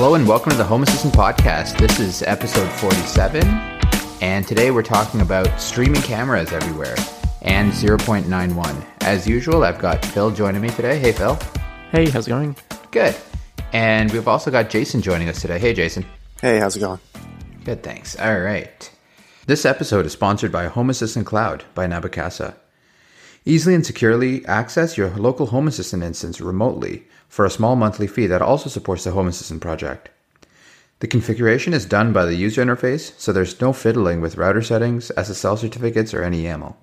Hello and welcome to the Home Assistant Podcast. This is episode 47, and today we're talking about streaming cameras everywhere and 0.91. As usual, I've got Phil joining me today. Hey, Phil. Hey, how's it going? Good. And we've also got Jason joining us today. Hey, Jason. Hey, how's it going? Good, thanks. All right. This episode is sponsored by Home Assistant Cloud by Nabu Casa. Easily and securely access your local Home Assistant instance remotely for a small monthly fee that also supports the Home Assistant project. The configuration is done by the user interface, so there's no fiddling with router settings, SSL certificates, or any YAML.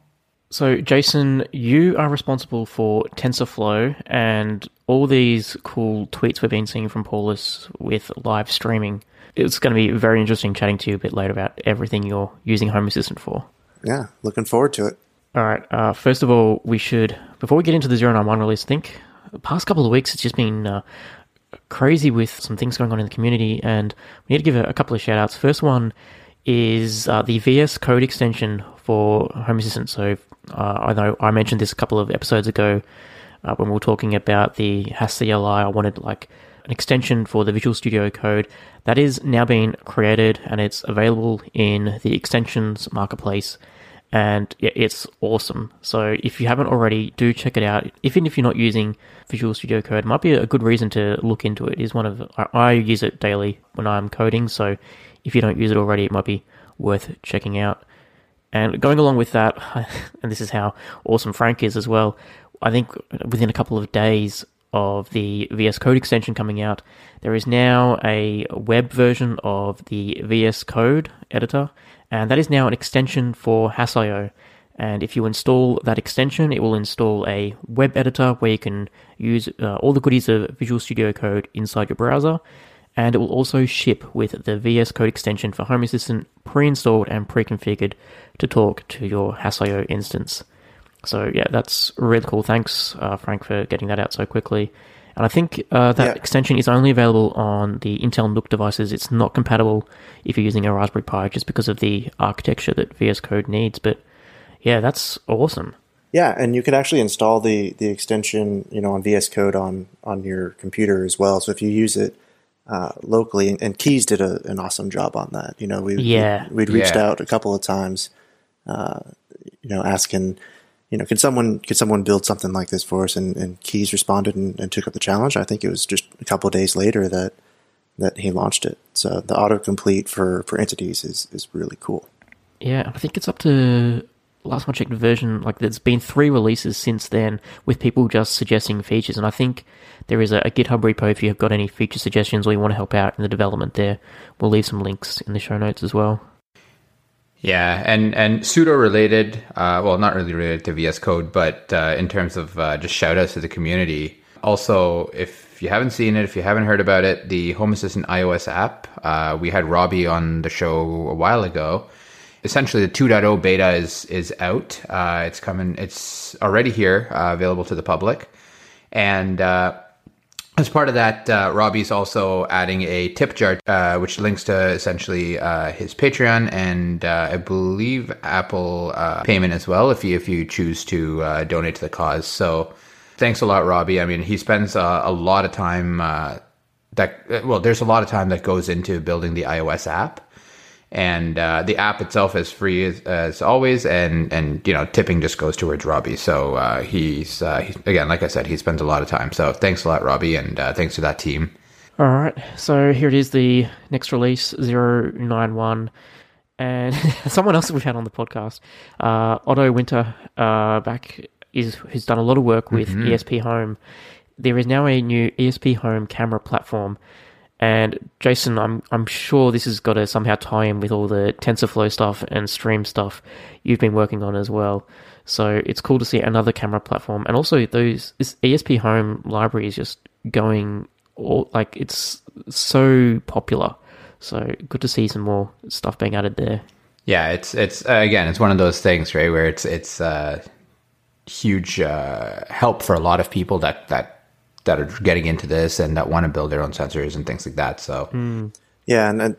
So, Jason, you are responsible for TensorFlow and all these cool tweets we've been seeing from Paulus with live streaming. It's going to be very interesting chatting to you a bit later about everything you're using Home Assistant for. Yeah, looking forward to it. All right. Uh, first of all, we should, before we get into the 091 release, I think the past couple of weeks it's just been uh, crazy with some things going on in the community, and we need to give a, a couple of shout outs. First one is uh, the VS Code extension for Home Assistant. So uh, I know I mentioned this a couple of episodes ago uh, when we were talking about the HasCLI. I wanted like an extension for the Visual Studio Code that is now being created and it's available in the extensions marketplace and it's awesome. So if you haven't already, do check it out. Even if you're not using Visual Studio Code, it might be a good reason to look into it. is one of I use it daily when I'm coding, so if you don't use it already, it might be worth checking out. And going along with that, and this is how awesome Frank is as well. I think within a couple of days of the VS Code extension coming out, there is now a web version of the VS Code editor and that is now an extension for Hass.io. And if you install that extension, it will install a web editor where you can use uh, all the goodies of Visual Studio Code inside your browser. And it will also ship with the VS Code extension for Home Assistant pre installed and pre configured to talk to your Hass.io instance. So, yeah, that's really cool. Thanks, uh, Frank, for getting that out so quickly. And I think uh, that yeah. extension is only available on the Intel NUC devices. It's not compatible if you're using a Raspberry Pi just because of the architecture that VS Code needs. But yeah, that's awesome. Yeah, and you can actually install the the extension, you know, on VS Code on on your computer as well. So if you use it uh, locally, and, and, Kees did a, an awesome job on that. You know, we yeah we, would reached yeah. out a couple of times, uh, you know, asking you know, can someone can someone build something like this for us? And, and Kees responded and, and, took up the challenge. I think it was just a couple days later that that he launched it. So the autocomplete for for entities is is really cool. Yeah, I think it's up to last time I checked version like there's been three releases since then with people just suggesting features, and I think there is a, a GitHub repo if you have got any feature suggestions or you want to help out in the development there. We'll leave some links in the show notes as well. Yeah, and and pseudo related, uh, well, not really related to VS Code, but uh, in terms of uh, just shout outs to the community. Also, if you haven't seen it, if you haven't heard about it, the Home Assistant iOS app, uh, we had Robbie on the show a while ago. Essentially, the 2.0 beta is is out. Uh, it's coming. It's already here, uh, available to the public, and as part of that, uh, Robbie's also adding a tip jar, uh, which links to essentially uh, his Patreon and uh, I believe Apple uh, payment as well, if you if you choose to uh, donate to the cause. So, thanks a lot, Robbie. I mean, he spends a lot of time that well, there's a lot of time that goes into building the iOS app, and uh, the app itself is free as, as, always and and you know tipping just goes towards robbie. So uh, he's, uh, again like i said he spends a lot of time. So thanks a lot robbie and uh, thanks to that team. All right. So here it is the next release 091 and someone else that we've had on the podcast uh, otto winter uh, back is who's done a lot of work with mm-hmm. esp home. There is now a new esp home camera platform and Jason, I'm I'm sure this has got to somehow tie in with all the TensorFlow stuff and Stream stuff you've been working on as well. So it's cool to see another camera platform, and also those this ESP Home library is just going all like it's so popular. So good to see some more stuff being added there. Yeah, it's it's uh, again, it's one of those things, right, where it's it's uh, huge uh, help for a lot of people that that that are getting into this and that want to build their own sensors and things like that. So mm. yeah, and, and,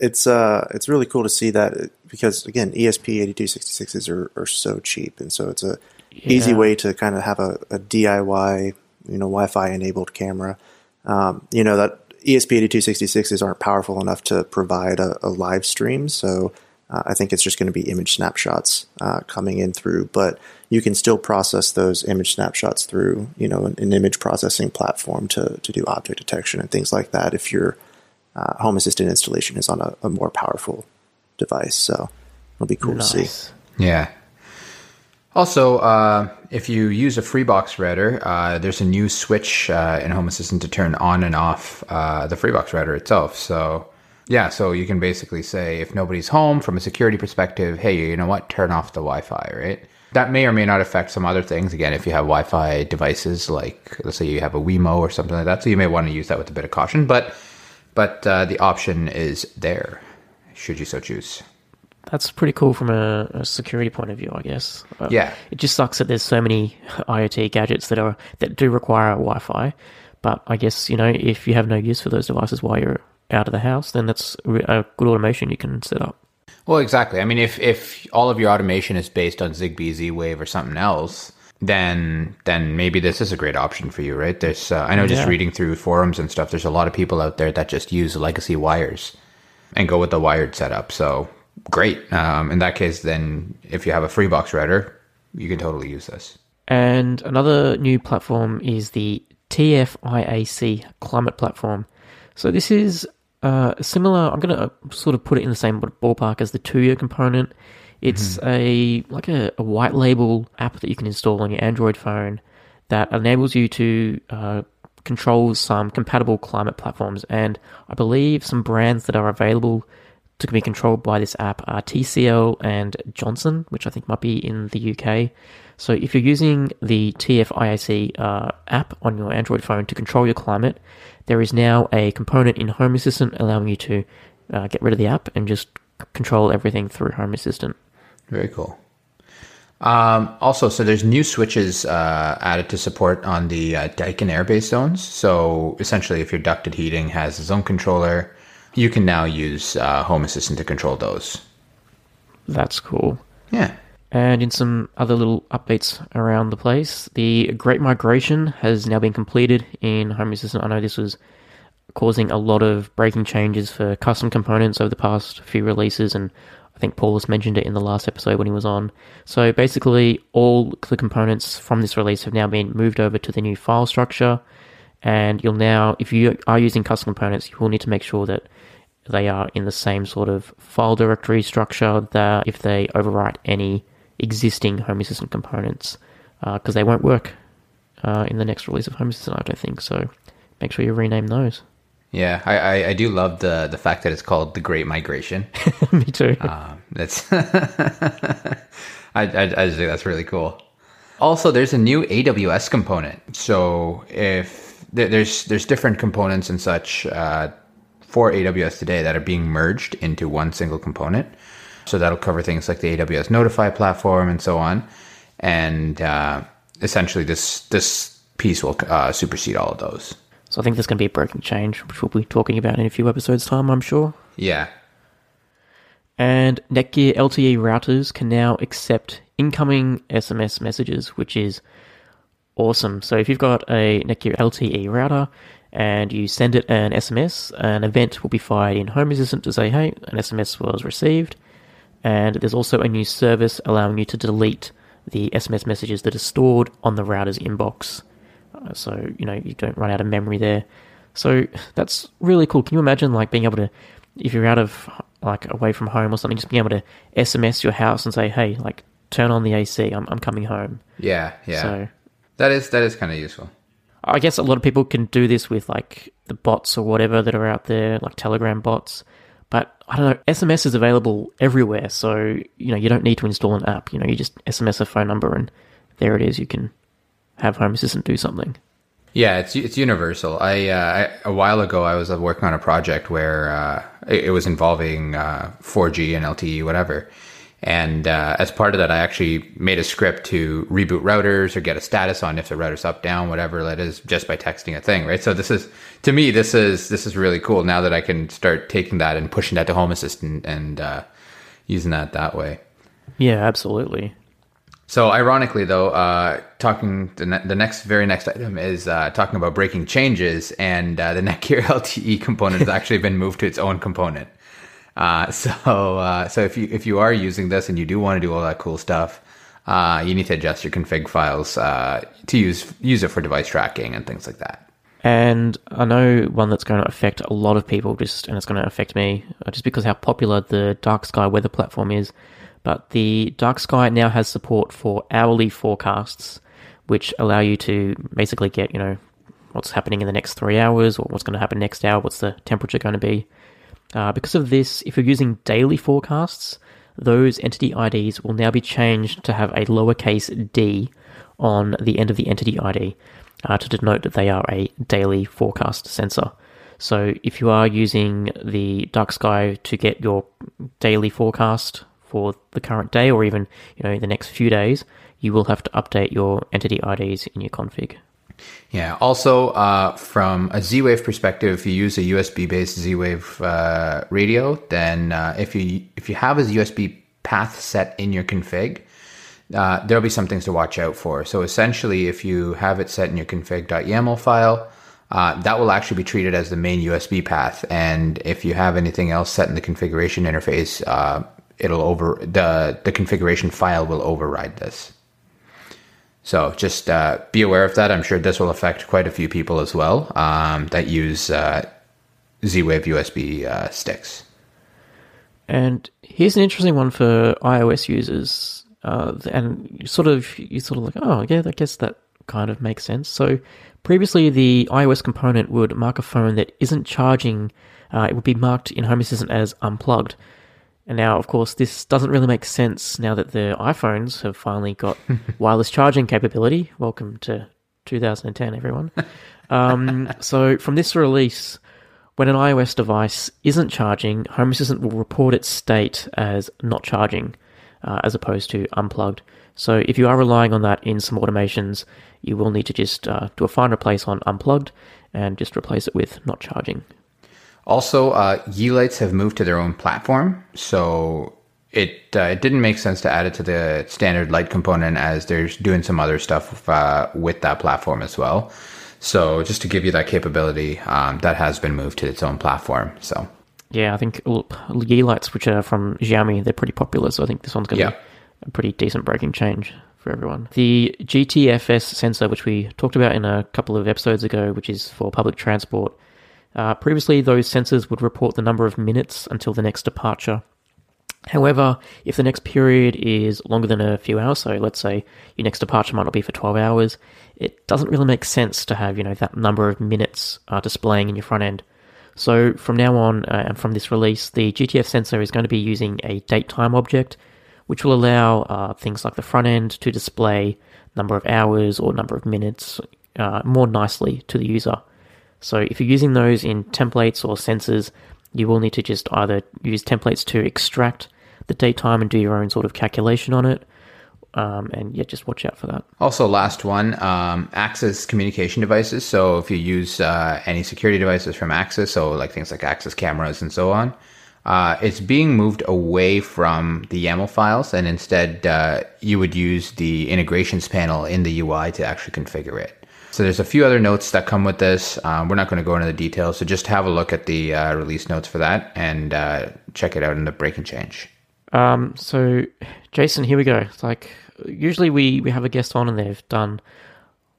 it's uh it's really cool to see that because again ESP eighty two sixty sixes are are so cheap, and so it's a yeah. easy way to kind of have a, a DIY you know Wi-Fi enabled camera. Um, you know that ESP8266s aren't powerful enough to provide a, a live stream, so uh, I think it's just going to be image snapshots uh, coming in through. But you can still process those image snapshots through, you know, an, an image processing platform to to do object detection and things like that. If your uh, Home Assistant installation is on a, a, more powerful device, so it'll be cool nice. to see. Yeah. Also, uh, if you use a Freebox router, uh, there's a new switch uh, in Home Assistant to turn on and off uh, the Freebox router itself. So, yeah, so you can basically say if nobody's home from a security perspective, hey, you know what, turn off the Wi Fi, right? That may or may not affect some other things. Again, if you have Wi Fi devices, like let's say you have a Wemo or something like that, so you may want to use that with a bit of caution. But, but uh, the option is there, should you so choose that's pretty cool from a, a, security point of view, I guess. Uh, yeah. It just sucks that there's so many IoT gadgets that are that do require Wi-Fi, but I guess you know if you have no use for those devices while you're out of the house, then that's a good automation you can set up. Well, exactly. I mean, if if all of your automation is based on Zigbee, Z-Wave, or something else, then then maybe this is a great option for you, right? There's uh, I know just yeah. reading through forums and stuff. There's a lot of people out there that just use legacy wires and go with the wired setup. So great. Um, in that case, then if you have a Freebox router, you can totally use this. And another new platform is the TFIAC climate platform. So this is uh, similar. I'm going to sort of put it in the same ballpark as the Tuya component. It's mm-hmm. a like a, a, white label app that you can install on your Android phone that enables you to uh, control some compatible climate platforms. And I believe some brands that are available to be controlled by this app are TCL and Johnson, which I think might be in the UK. So if you're using the TFIAC uh, app on your Android phone to control your climate, there is now a component in Home Assistant allowing you to uh, get rid of the app and just control everything through Home Assistant. Very cool. Um, also, so there's new switches uh, added to support on the uh, Daikin Airbase zones. So essentially, if your ducted heating has a zone controller, you can now use uh, Home Assistant to control those. That's cool. Yeah. And in some other little updates around the place, the Great Migration has now been completed in Home Assistant. I know this was causing a lot of breaking changes for custom components over the past few releases, and I think Paulus mentioned it in the last episode when he was on. So basically, all the components from this release have now been moved over to the new file structure, and you'll now, if you are using custom components, you will need to make sure that they are in the same sort of file directory structure that if they overwrite any existing Home Assistant components, because uh, they won't work uh, in the next release of Home Assistant, I don't think. So make sure you rename those. Yeah, I, I, I, do love the the fact that it's called the Great Migration. Me too. Uh, that's I, I, I just think that's really cool. Also, there's a new AWS component. So if there's there's different components and such uh, for AWS today that are being merged into one single component. So that'll cover things like the AWS Notify platform and so on. And uh, essentially, this this piece will uh, supersede all of those. So I think there's going to be a breaking change, which we'll be talking about in a few episodes' time, I'm sure. Yeah. And Netgear LTE routers can now accept incoming SMS messages, which is awesome. So if you've got a Netgear LTE router, and you send it an SMS, an event will be fired in Home Assistant to say, hey, an SMS was received. And there's also a new service allowing you to delete the SMS messages that are stored on the router's inbox. Uh, so, you know, you don't run out of memory there. So that's really cool. Can you imagine, like, being able to, if you're out of, like, away from home or something, just being able to SMS your house and say, hey, like, turn on the AC, I'm, I'm coming home. Yeah, yeah. So, that is that is kind of useful. I guess a lot of people can do this with like the bots or whatever that are out there, like Telegram bots. But I don't know, SMS is available everywhere, so you know you don't need to install an app. You know, you just SMS a phone number and there it is. You can have Home Assistant do something. Yeah, it's it's universal. I, uh, I a while ago I was working on a project where uh, it, it, was involving uh, 4G and LTE, whatever, and uh, as part of that, I actually made a script to reboot routers or get a status on if the router's up, down, whatever that is, just by texting a thing, right? So this is, to me, this is this is really cool. Now that I can start taking that and pushing that to Home Assistant and uh, using that that way. Yeah, absolutely. So ironically, though, uh, talking the, ne- the next very next item is uh, talking about breaking changes, and uh, the Netgear LTE component has actually been moved to its own component. Uh, so uh, so if you if you are using this and you do want to do all that cool stuff, uh, you need to adjust your config files uh, to use use it for device tracking and things like that. And I know one that's going to affect a lot of people, just and it's going to affect me, uh, just because how popular the Dark Sky weather platform is. But the Dark Sky now has support for hourly forecasts, which allow you to basically get you know what's happening in the next three hours or what's going to happen next hour, what's the temperature going to be. Uh, because of this, if you're using daily forecasts, those entity IDs will now be changed to have a lowercase d on the end of the entity ID uh, to denote that they are a daily forecast sensor. So if you are using the dark sky to get your daily forecast for the current day or even you know the next few days, you will have to update your entity IDs in your config. Yeah. Also, uh, from a Z-Wave perspective, if you use a USB-based Z-Wave uh, radio, then uh, if you if you have a USB path set in your config, uh, there'll be some things to watch out for. So essentially, if you have it set in your config.yaml file, uh, that will actually be treated as the main USB path. And if you have anything else set in the configuration interface, uh, it'll over the the configuration file will override this. So just uh, be aware of that. I'm sure this will affect quite a few people as well um, that use uh, Z-Wave USB uh, sticks. And here's an interesting one for iOS users, uh, and sort of you sort of like, oh yeah, I guess that kind of makes sense. So previously, the iOS component would mark a phone that isn't charging. Uh, it would be marked in Home Assistant as unplugged. And now, of course, this doesn't really make sense now that the iPhones have finally got wireless charging capability. Welcome to 2010, everyone. Um, so, from this release, when an iOS device isn't charging, Home Assistant will report its state as not charging, uh, as opposed to unplugged. So, if you are relying on that in some automations, you will need to just uh, do a find replace on unplugged and just replace it with not charging. Also, uh, Yeelights have moved to their own platform, so it uh, it didn't make sense to add it to the standard light component as they're doing some other stuff uh, with that platform as well. So just to give you that capability, um, that has been moved to its own platform. So Yeah, I think Yeelights, which are from Xiaomi, they're pretty popular. So I think this one's going to Yeah. be a pretty decent breaking change for everyone. The GTFS sensor, which we talked about in a couple of episodes ago, which is for public transport. Uh, previously, those sensors would report the number of minutes until the next departure. However, if the next period is longer than a few hours, so let's say your next departure might not be for 12 hours, it doesn't really make sense to have, you know, that number of minutes uh, displaying in your front end. So from now on, uh, and from this release, the GTF sensor is going to be using a date time object, which will allow uh, things like the front end to display number of hours or number of minutes uh, more nicely to the user. So if you're using those in templates or sensors, you will need to just either use templates to extract the date time and do your own sort of calculation on it. Um, and yeah, just watch out for that. Also, last one, um, Axis communication devices. So if you use uh, any security devices from Axis, so like things like Axis cameras and so on, uh, it's being moved away from the YAML files, and instead uh, you would use the integrations panel in the UI to actually configure it. So there's a few other notes that come with this. Um, we're not going to go into the details, so just have a look at the uh, release notes for that and uh, check it out in the break and change. Um, so, Jason, here we go. It's like usually we, we have a guest on and they've done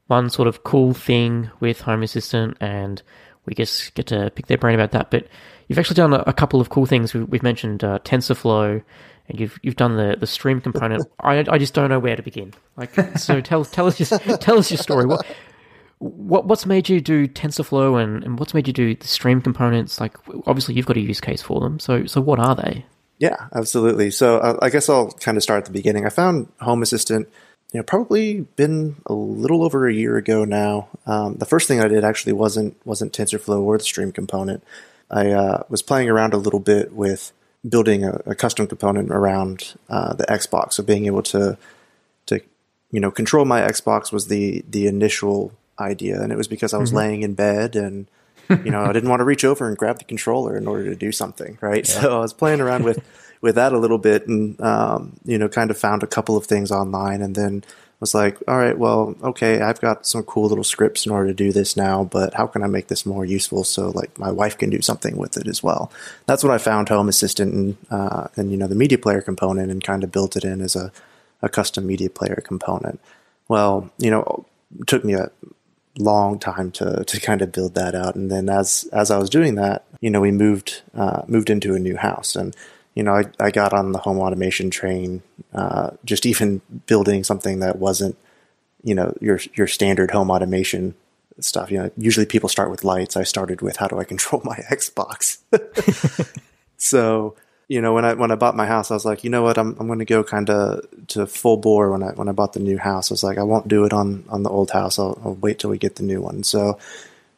one sort of cool thing with Home Assistant, and we just get to pick their brain about that. But you've actually done a, a couple of cool things. We've, we've mentioned uh, TensorFlow, and you've you've done the, the stream component. I I just don't know where to begin. Like, so tell tell us just tell us your story. What what what's made you do TensorFlow, and, and what's made you do the stream components? Like, obviously you've got a use case for them. So so what are they? Yeah, absolutely. So uh, I guess I'll kind of start at the beginning. I found Home Assistant, you know, probably been a little over a year ago now. Um, the first thing I did actually wasn't wasn't TensorFlow or the stream component. I uh, was playing around a little bit with building a, a custom component around uh, the Xbox. So being able to to you know control my Xbox was the the initial idea, and it was because I was laying in bed and you know, I didn't want to reach over and grab the controller in order to do something, right? Yeah. So I was playing around with with that a little bit, and um, you know, kind of found a couple of things online, and then was like, all right, well, okay, I've got some cool little scripts in order to do this now, but how can I make this more useful so like my wife can do something with it as well? That's when I found Home Assistant and uh, and you know the media player component and kind of built it in as a a custom media player component. Well, you know, it took me a long time to to kind of build that out, and then as as I was doing that, you know, we moved uh, moved into a new house and you know, I, I got on the home automation train, uh, just even building something that wasn't, you know, your your standard home automation stuff. You know, usually people start with lights. I started with how do I control my Xbox. so, you know, when I when I bought my house, I was like, you know what, I'm I'm going to go kind of to full bore when I when I bought the new house. I was like, I won't do it on on the old house. I'll, I'll wait till we get the new one. So,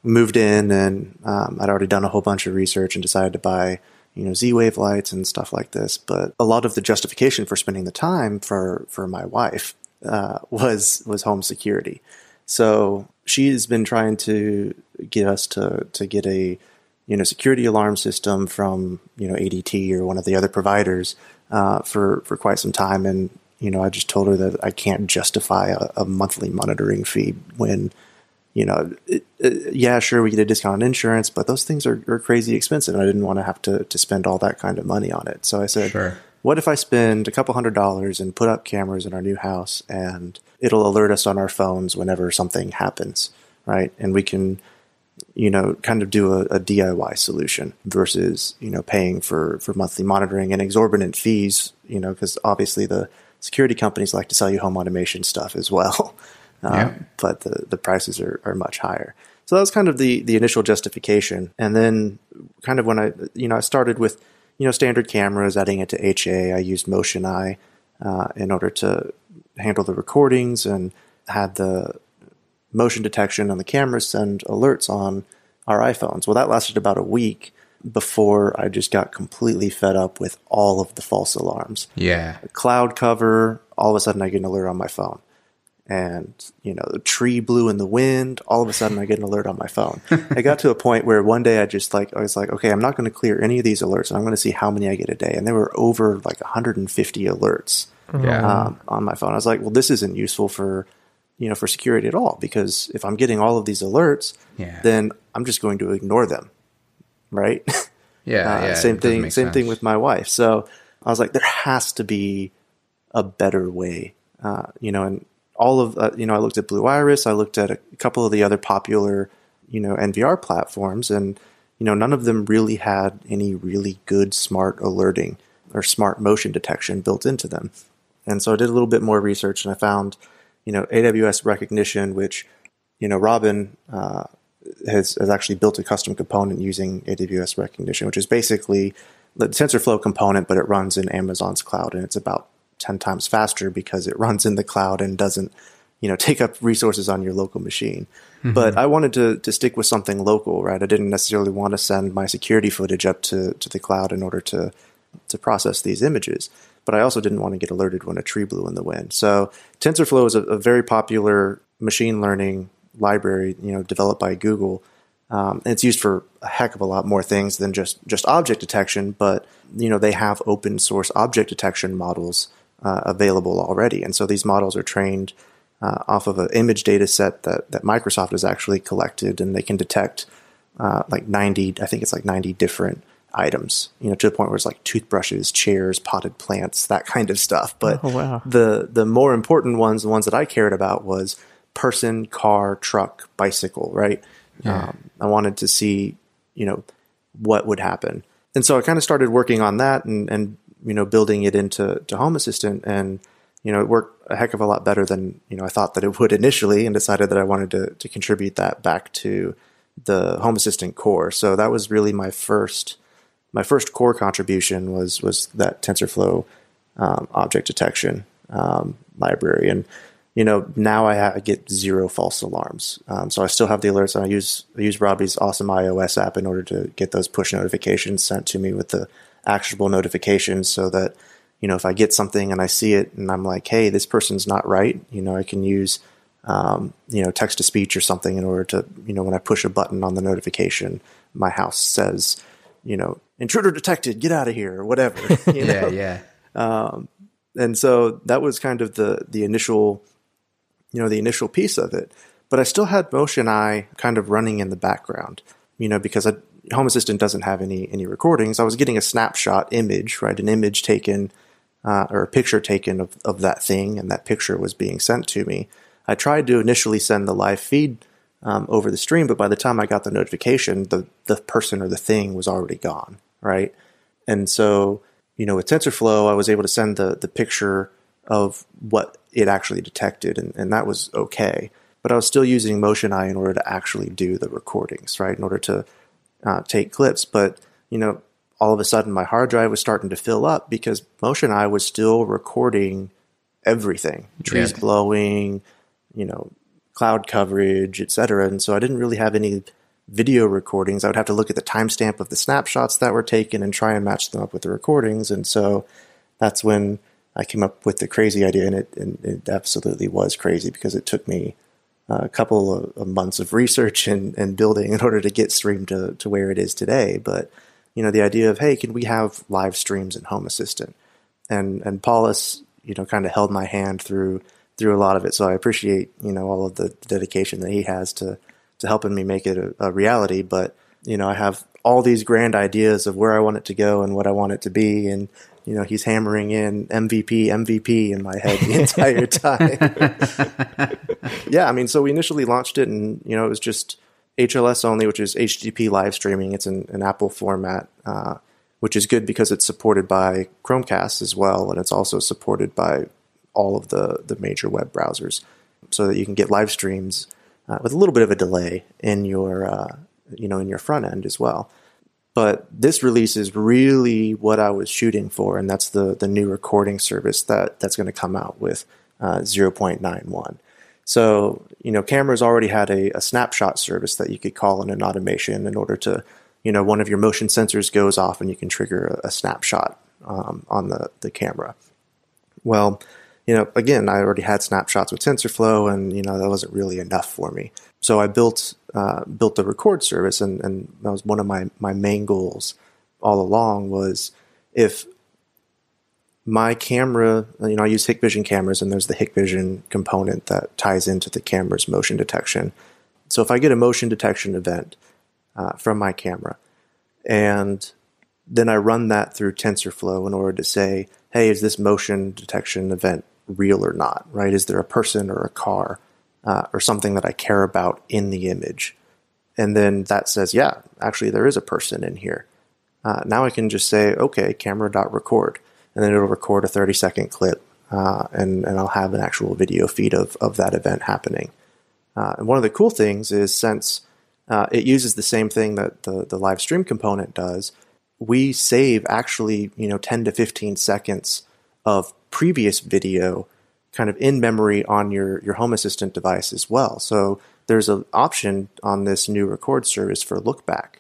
moved in, and um, I'd already done a whole bunch of research and decided to buy you know, Z-Wave lights and stuff like this. But a lot of the justification for spending the time for, for my wife uh, was was home security. So she has been trying to get us to to get a you know security alarm system from you know ADT or one of the other providers uh, for for quite some time, and you know I just told her that I can't justify a, a monthly monitoring fee when you know, it, it, yeah, sure, we get a discount on insurance, but those things are, are crazy expensive. And I didn't want to have to, to spend all that kind of money on it. So I said, sure. what if I spend a couple hundred dollars and put up cameras in our new house and it'll alert us on our phones whenever something happens, right? And we can, you know, kind of do a, a DIY solution versus, you know, paying for, for monthly monitoring and exorbitant fees, you know, because obviously the security companies like to sell you home automation stuff as well. Um, yeah. but the, the prices are, are much higher. So that was kind of the, the initial justification. And then kind of when I, you know, I started with, you know, standard cameras, adding it to HA. I used Motion Eye uh, in order to handle the recordings and had the motion detection on the cameras send alerts on our iPhones. Well, that lasted about a week before I just got completely fed up with all of the false alarms. Yeah. Cloud cover, all of a sudden I get an alert on my phone and you know the tree blew in the wind all of a sudden i get an alert on my phone i got to a point where one day i just like i was like okay i'm not going to clear any of these alerts and i'm going to see how many i get a day and there were over like 150 alerts yeah. um, on my phone i was like well this isn't useful for you know for security at all because if i'm getting all of these alerts yeah. then i'm just going to ignore them right yeah, uh, yeah same thing same sense. thing with my wife so i was like there has to be a better way uh, you know and all of uh, you know I looked at Blue Iris, I looked at a couple of the other popular you know NVR platforms, and you know none of them really had any really good smart alerting or smart motion detection built into them. And so I did a little bit more research, and I found you know AWS Rekognition, which you know Robin uh, has has actually built a custom component using AWS Rekognition, which is basically the TensorFlow component, but it runs in Amazon's cloud, and it's about 10 times faster because it runs in the cloud and doesn't you know take up resources on your local machine. Mm-hmm. but i wanted to, to stick with something local right? I didn't necessarily want to send my security footage up to, to the cloud in order to to process these images but i also didn't want to get alerted when a tree blew in the wind so tensorflow is a, a very popular machine learning library you know developed by google um, it's used for a heck of a lot more things than just just object detection but you know they have open source object detection models uh, available already. And so these models are trained uh, off of an image data set that, that Microsoft has actually collected, and they can detect uh, like 90, I think it's like 90 different items, you know, to the point where it's like toothbrushes, chairs, potted plants, that kind of stuff. But oh, wow. the, the more important ones, the ones that I cared about was person, car, truck, bicycle, right? Yeah. Um, I wanted to see, you know, what would happen. And so I kind of started working on that and, and you know, building it into to Home Assistant, and you know, it worked a heck of a lot better than you know I thought that it would initially, and decided that I wanted to to contribute that back to the Home Assistant core. So that was really my first my first core contribution was was that TensorFlow um, object detection um, library, and you know now I, ha- I get zero false alarms. Um, so I still have the alerts, and I use I use Robbie's awesome iOS app in order to get those push notifications sent to me with the actionable notifications so that you know if I get something and I see it and I'm like, hey, this person's not right, you know, I can use um, you know, text to speech or something in order to, you know, when I push a button on the notification, my house says, you know, intruder detected, get out of here, or whatever. You know? yeah, yeah. and so that was kind of the the initial, you know, the initial piece of it. But I still had Motion Eye kind of running in the background, you know, because I, Home Assistant doesn't have any any recordings. I was getting a snapshot image, right, an image taken uh, or a picture taken of, of that thing, and that picture was being sent to me. I tried to initially send the live feed um, over the stream, but by the time I got the notification, the the person or the thing was already gone, right? And so, you know, with TensorFlow, I was able to send the the picture of what it actually detected, and, and that was okay. But I was still using Motion Eye in order to actually do the recordings, right? In order to uh, take clips. But you know, all of a sudden, my hard drive was starting to fill up because Motion Eye was still recording everything: trees Yeah. blowing, you know, cloud coverage, etc. And so I didn't really have any video recordings. I would have to look at the timestamp of the snapshots that were taken and try and match them up with the recordings. And so that's when I came up with the crazy idea, and it, and it absolutely was crazy because it took me uh, a couple of, of months of research and, and building in order to get Stream to, to where it is today. But you know, the idea of hey, can we have live streams in Home Assistant? And and Paulus, you know, kind of held my hand through through a lot of it. So I appreciate you know all of the dedication that he has to to helping me make it a, a reality. But you know, I have all these grand ideas of where I want it to go and what I want it to be, and you know, he's hammering in MVP, MVP in my head the entire time. yeah, I mean, so we initially launched it, and you know, it was just HLS only, which is HTTP live streaming. It's in an Apple format, uh, which is good because it's supported by Chromecast as well, and it's also supported by all of the the major web browsers, so that you can get live streams uh, with a little bit of a delay in your uh, you know in your front end as well. But this release is really what I was shooting for, and that's the the new recording service that that's going to come out with uh, 0.91. So, you know, cameras already had a, a snapshot service that you could call in an automation in order to, you know, one of your motion sensors goes off and you can trigger a, a snapshot um, on the, the camera. Well, you know, again, I already had snapshots with TensorFlow, and you know that wasn't really enough for me. So I built uh, built the record service, and, and that was one of my my main goals all along was if my camera, you know, I use Hikvision cameras, and there's the Hikvision component that ties into the camera's motion detection. So if I get a motion detection event uh, from my camera, and then I run that through TensorFlow in order to say, hey, is this motion detection event real or not? Right? Is there a person or a car uh, or something that I care about in the image? And then that says, yeah, actually, there is a person in here. Uh, now I can just say, okay, camera.record, and then it'll record a 30 second clip, uh, and, and I'll have an actual video feed of, of that event happening. Uh, and one of the cool things is since uh, it uses the same thing that the, the live stream component does, we save actually, you know, 10 to 15 seconds of previous video kind of in memory on your, your home assistant device as well. So there's an option on this new record service for look back.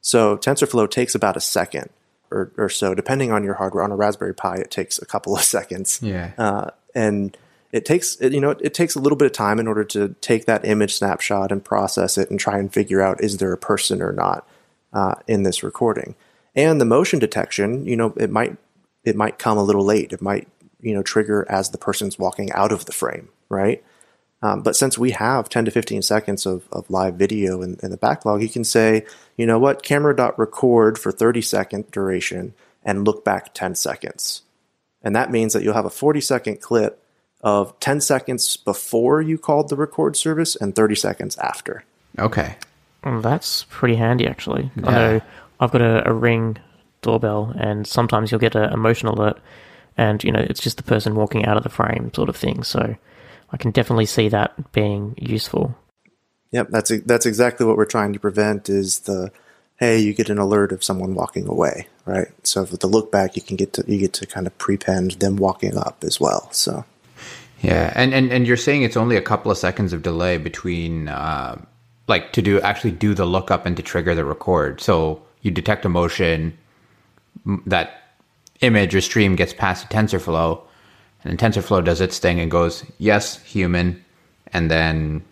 So TensorFlow takes about a second or, or so, depending on your hardware. On a Raspberry Pi, it takes a couple of seconds. Yeah. Uh, and it takes you know it takes a little bit of time in order to take that image snapshot and process it and try and figure out is there a person or not uh, in this recording. And the motion detection, you know, it might it might come a little late. It might you know trigger as the person's walking out of the frame, right? Um, but since we have 10 to 15 seconds of, of live video in, in the backlog, you can say, you know what, camera.record for 30 second duration and look back 10 seconds. And that means that you'll have a 40 second clip of 10 seconds before you called the record service and 30 seconds after. Okay. Well, that's pretty handy, actually. I Yeah. know I've got a, a ring doorbell, and sometimes you'll get a, a motion alert, and you know it's just the person walking out of the frame, sort of thing. So I can definitely see that being useful. Yep, that's that's exactly what we're trying to prevent is the hey, you get an alert of someone walking away, right? So with the look back, you can get to you get to kind of prepend them walking up as well. So Yeah, and, and and you're saying it's only a couple of seconds of delay between, uh, like, to do actually do the lookup and to trigger the record. So you detect a motion, m- that image or stream gets past TensorFlow, and then TensorFlow does its thing and goes, yes, human, and then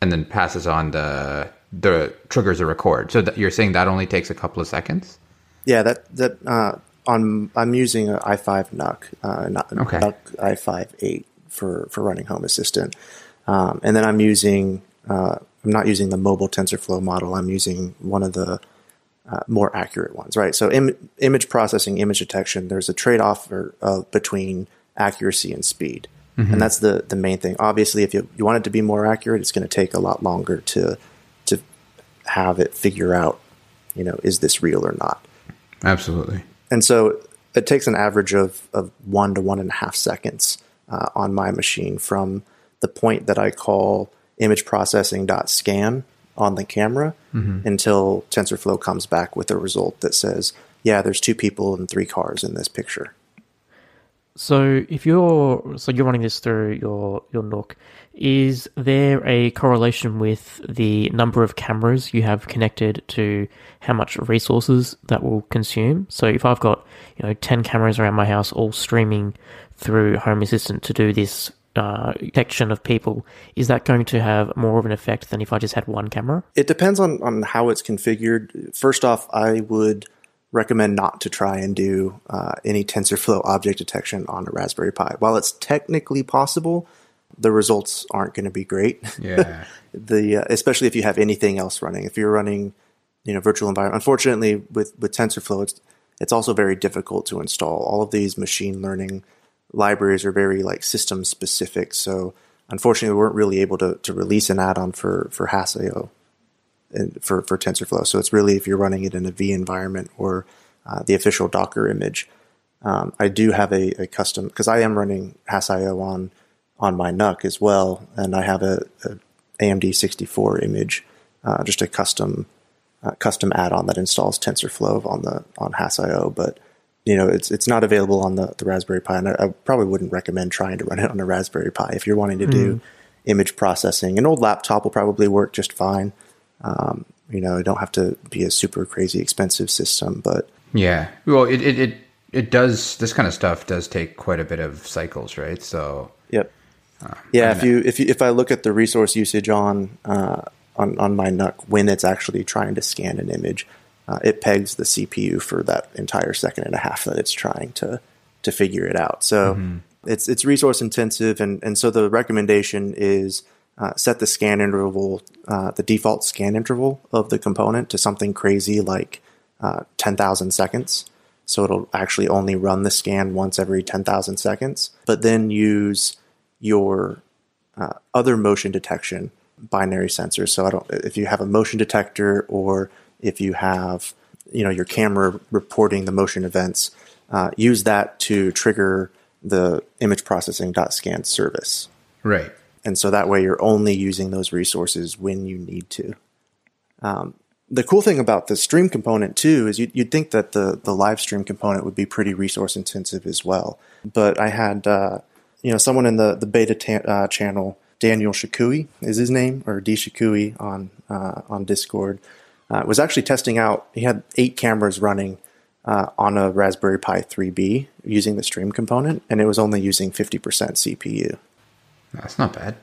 and then passes on the the triggers a record. So that you're saying that only takes a couple of seconds. Yeah, that that uh, on I'm using an i5 NUC, uh, not Okay. NUC i5 8 for for running Home Assistant, um, and then I'm using uh, I'm not using the mobile TensorFlow model. I'm using one of the uh, more accurate ones, right? So Im- image processing, image detection. There's a trade off uh, between accuracy and speed, and that's the the main thing. Obviously, if you you want it to be more accurate, it's going to take a lot longer to to have it figure out, you know, is this real or not. Absolutely. And so it takes an average of, of one to one and a half seconds uh, on my machine from the point that I call image processing dot scan on the camera mm-hmm. until TensorFlow comes back with a result that says, yeah, there's two people and three cars in this picture. So if you're so you're running this through your your NUC, is there a correlation with the number of cameras you have connected to how much resources that will consume? So if I've got you know ten cameras around my house all streaming through Home Assistant to do this uh, detection of people, is that going to have more of an effect than if I just had one camera? It depends on, on how it's configured. First off, I would recommend not to try and do uh, any TensorFlow object detection on a Raspberry Pi. While it's technically possible, the results aren't going to be great. Yeah. the uh, especially if you have anything else running. If you're running, you know, virtual environment. Unfortunately, with with TensorFlow, it's it's also very difficult to install. All of these machine learning libraries are very like system specific. So unfortunately, we weren't really able to to release an add-on for for Hass.io and for for TensorFlow. So it's really if you're running it in a V environment or uh, the official Docker image. Um, I do have a, a custom because I am running Hass.io on on my NUC as well, and I have a, a AMD 64 image, uh, just a custom uh, custom add-on that installs TensorFlow on the on Hass.io. But you know, it's it's not available on the, the Raspberry Pi, and I, I probably wouldn't recommend trying to run it on a Raspberry Pi if you're wanting to do image processing. An old laptop will probably work just fine. Um, you know, you don't have to be a super crazy expensive system, but Yeah. Well, it, it, it, it does, this kind of stuff does take quite a bit of cycles, right? So, Yep. yeah, if you if you if I look at the resource usage on uh, on on my NUC when it's actually trying to scan an image, uh, it pegs the CPU for that entire second and a half that it's trying to to figure it out. So it's it's resource intensive, and and so the recommendation is uh, set the scan interval, uh, the default scan interval of the component to something crazy like uh, ten thousand seconds. So it'll actually only run the scan once every ten thousand seconds, but then use your uh, other motion detection binary sensors. So I don't if you have a motion detector or if you have you know your camera reporting the motion events, uh, use that to trigger the image processing scan service. right. And so that way you're only using those resources when you need to. Um, the cool thing about the stream component too is you'd, you'd think that the, the live stream component would be pretty resource intensive as well. But I had, uh, you know, someone in the, the beta ta- uh, channel, Daniel Shikui is his name, or D Shikui on, uh, on Discord, uh, was actually testing out, he had eight cameras running uh, on a Raspberry Pi 3B using the stream component, and it was only using 50% CPU That's not bad.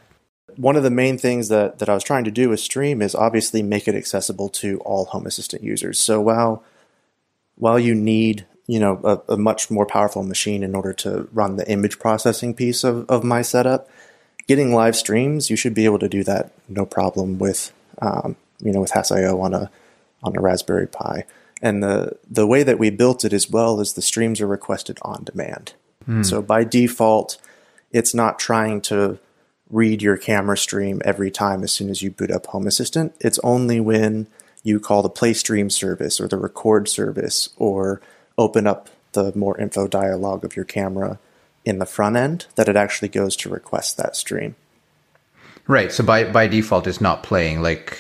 one of the main things that, that I was trying to do with Stream is obviously make it accessible to all Home Assistant users. So while while you need you know a, a much more powerful machine in order to run the image processing piece of, of my setup, getting live streams you should be able to do that no problem with um, you know with Hass.io on a on a Raspberry Pi. And the the way that we built it as well is the streams are requested on demand. Hmm. So by default, it's not trying to read your camera stream every time as soon as you boot up Home Assistant. It's only when you call the Play Stream service or the Record service or open up the More Info dialog of your camera in the front end that it actually goes to request that stream. Right. So by, by default, it's not playing like,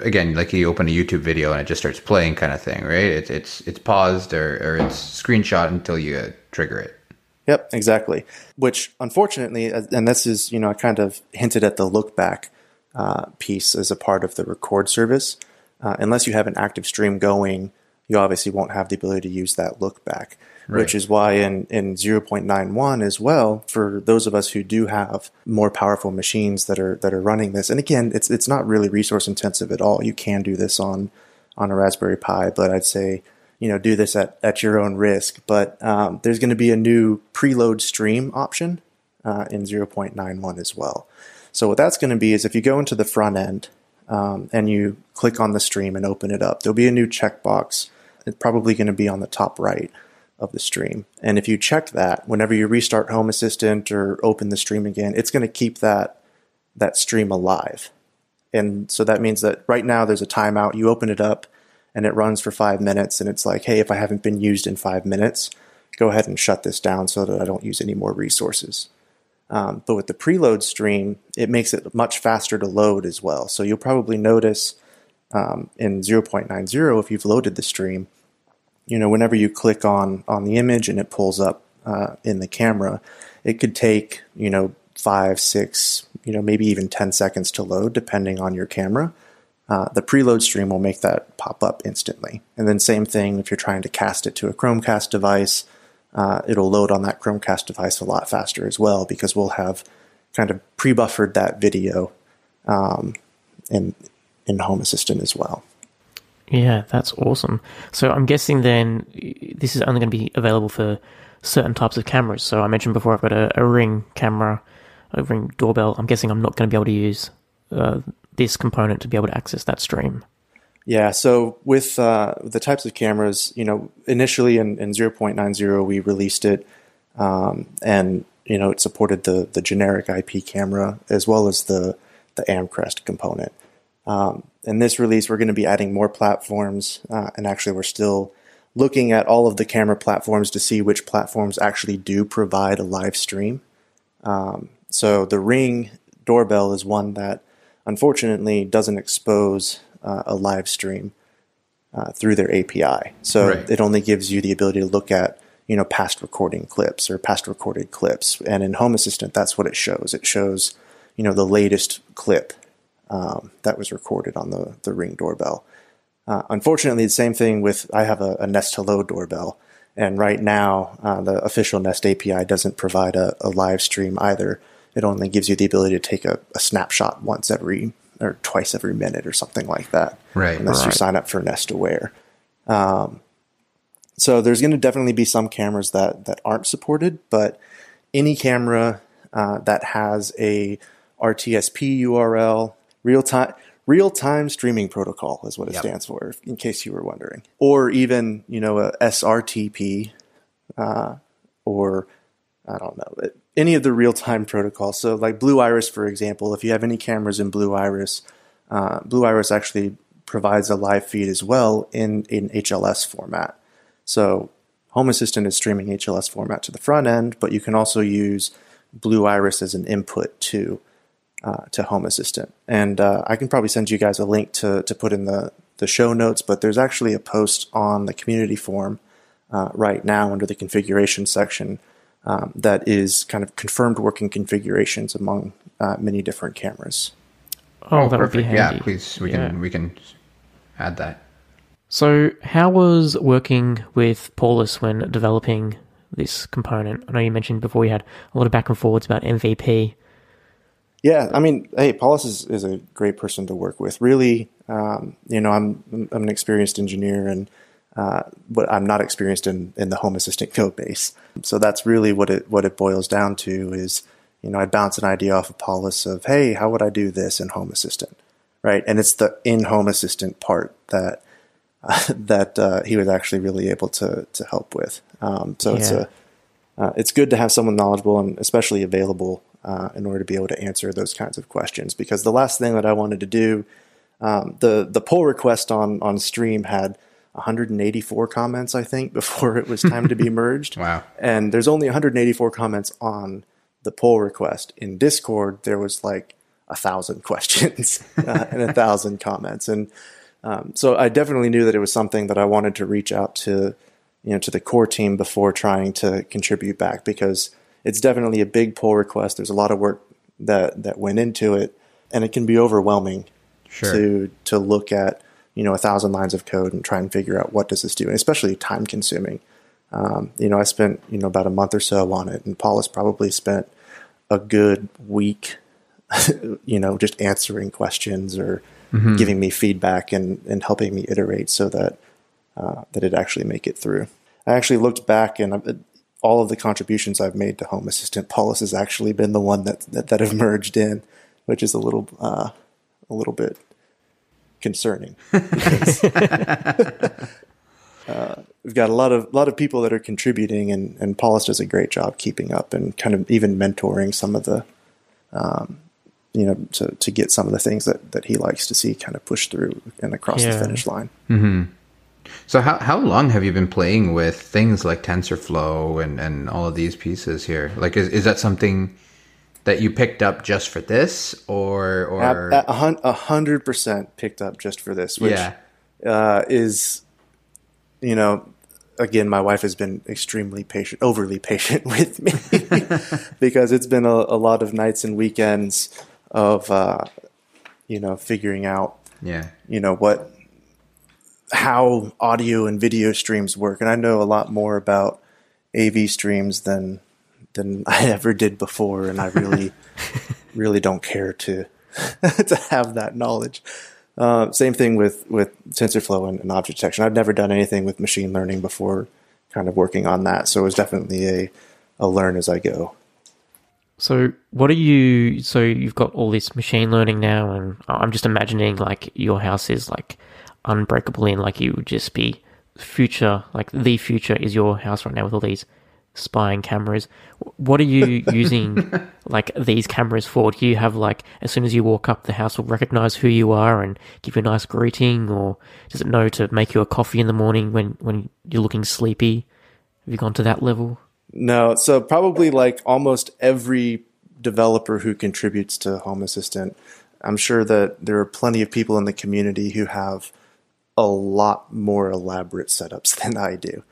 again, like you open a YouTube video and it just starts playing kind of thing, right? It's, it's, it's paused or, or it's screenshot until you uh, trigger it. Yep, exactly. Which, unfortunately, uh, and this is, you know, I kind of hinted at the look back uh, piece as a part of the record service. Uh, unless you have an active stream going, you obviously won't have the ability to use that look back. Right. Which is why in, in 0.91 as well, for those of us who do have more powerful machines that are that are running this, and again, it's it's not really resource intensive at all. You can do this on on a Raspberry Pi, but I'd say you know do this at, at your own risk. But um, there's going to be a new preload stream option uh, in 0.91 as well. So what that's going to be is if you go into the front end um, and you click on the stream and open it up, there'll be a new checkbox. It's probably going to be on the top right of the stream. And if you check that, whenever you restart Home Assistant or open the stream again, it's going to keep that that stream alive. And so that means that right now there's a timeout. You open it up and it runs for five minutes, and it's like, hey, if I haven't been used in five minutes, go ahead and shut this down so that I don't use any more resources. Um, but with the preload stream, it makes it much faster to load as well. So you'll probably notice um, in 0.90, if you've loaded the stream, you know, whenever you click on on the image and it pulls up uh, in the camera, it could take you know five, six, you know, maybe even ten seconds to load, depending on your camera. Uh, the preload stream will make that pop up instantly, and then same thing if you're trying to cast it to a Chromecast device, uh, it'll load on that Chromecast device a lot faster as well because we'll have kind of pre-buffered that video um, in in Home Assistant as well. Yeah, that's awesome. So I'm guessing then this is only going to be available for certain types of cameras. So I mentioned before I've got a, a Ring camera, a Ring doorbell. I'm guessing I'm not going to be able to use uh, this component to be able to access that stream. Yeah, so with uh, the types of cameras, you know, initially in, in 0.90 we released it, um, and you know it supported the the generic IP camera as well as the the Amcrest component. Um, in this release, we're going to be adding more platforms, uh, and actually, we're still looking at all of the camera platforms to see which platforms actually do provide a live stream. Um, so the Ring doorbell is one that unfortunately doesn't expose uh, a live stream uh, through their API. So Right. it only gives you the ability to look at you know past recording clips or past recorded clips. And in Home Assistant, that's what it shows. It shows you know the latest clip um, that was recorded on the the Ring doorbell. Uh, unfortunately, the same thing with I have a, a Nest Hello doorbell, and right now uh, the official Nest API doesn't provide a, a live stream either. It only gives you the ability to take a, a snapshot once every or twice every minute or something like that. Right, Unless you sign up for Nest Aware. Um, so there's going to definitely be some cameras that that aren't supported, but any camera uh, that has a RTSP URL, real time real time streaming protocol is what it Yep. stands for, in case you were wondering, or even you know a SRTP, uh, or I don't know any of the real time protocols. So like Blue Iris, for example, if you have any cameras in Blue Iris, uh, Blue Iris actually provides a live feed as well in in HLS format. So Home Assistant is streaming HLS format to the front end, but you can also use Blue Iris as an input to uh, to Home Assistant. And uh, I can probably send you guys a link to to put in the the show notes. But there's actually a post on the community forum uh, right now under the configuration section um, that is kind of confirmed working configurations among uh, many different cameras. Oh, that would be handy. Yeah, please, we Yeah. can we can add that. So, how was working with Paulus when developing this component? I know you mentioned before you had a lot of back and forwards about MVP. Yeah, I mean, hey, Paulus is, is a great person to work with. Really, um, you know, I'm I'm an experienced engineer, and uh, but I'm not experienced in, in the Home Assistant code base. So that's really what it what it boils down to is, you know, I'd bounce an idea off of Paulus of, hey, how would I do this in Home Assistant, right? And it's the in Home Assistant part that that uh, he was actually really able to to help with. Um, so it's a uh, it's good to have someone knowledgeable and especially available uh, in order to be able to answer those kinds of questions. Because the last thing that I wanted to do, um, the the pull request on on stream had 184 comments, I think, before it was time to be merged. Wow. And there's only 184 comments on the pull request. In Discord, there was like a thousand questions uh, and a thousand comments, and um, so I definitely knew that it was something that I wanted to reach out to, you know, to the core team before trying to contribute back because it's definitely a big pull request. There's a lot of work that that went into it, and it can be overwhelming Sure. to to look at you know a thousand lines of code and try and figure out what does this do, and especially time consuming. Um, you know, I spent you know about a month or so on it, and Paulus probably spent a good week, you know, just answering questions or mm-hmm. giving me feedback and and helping me iterate so that uh, that it actually make it through. I actually looked back and uh, all of the contributions I've made to Home Assistant, Paulus has actually been the one that that, that have merged in, which is a little uh, a little bit concerning. Because, uh, we've got a lot of lot of people that are contributing, and and Paulus does a great job keeping up and kind of even mentoring some of the, um, you know, to to get some of the things that that he likes to see kind of push through and across yeah. the finish line. Mm-hmm. So how how long have you been playing with things like TensorFlow and and all of these pieces here? Like, is is that something that you picked up just for this, or or a hundred percent picked up just for this? Which, yeah, uh, is you know. Again, my wife has been extremely patient, overly patient with me, because it's been a, a, lot of nights and weekends of, uh, you know, figuring out, yeah, you know what how audio and video streams work, and I know a lot more about AV streams than than I ever did before, and I really, really don't care to to have that knowledge. Uh, same thing with with TensorFlow and, and, object detection. I've never done anything with machine learning before, kind of working on that. So it was definitely a a learn as I go. So what are you? So you've got all this machine learning now, and I'm just imagining like your house is like unbreakable in. Like you would just be future, like the future is your house right now with all these spying cameras. What are you using like these cameras for? Do you have like as soon as you walk up, the house will recognize who you are and give you a nice greeting, or does it know to make you a coffee in the morning when when you're looking sleepy? Have you gone to that level? No, so probably like almost every developer who contributes to Home Assistant, I'm sure that there are plenty of people in the community who have a lot more elaborate setups than I do.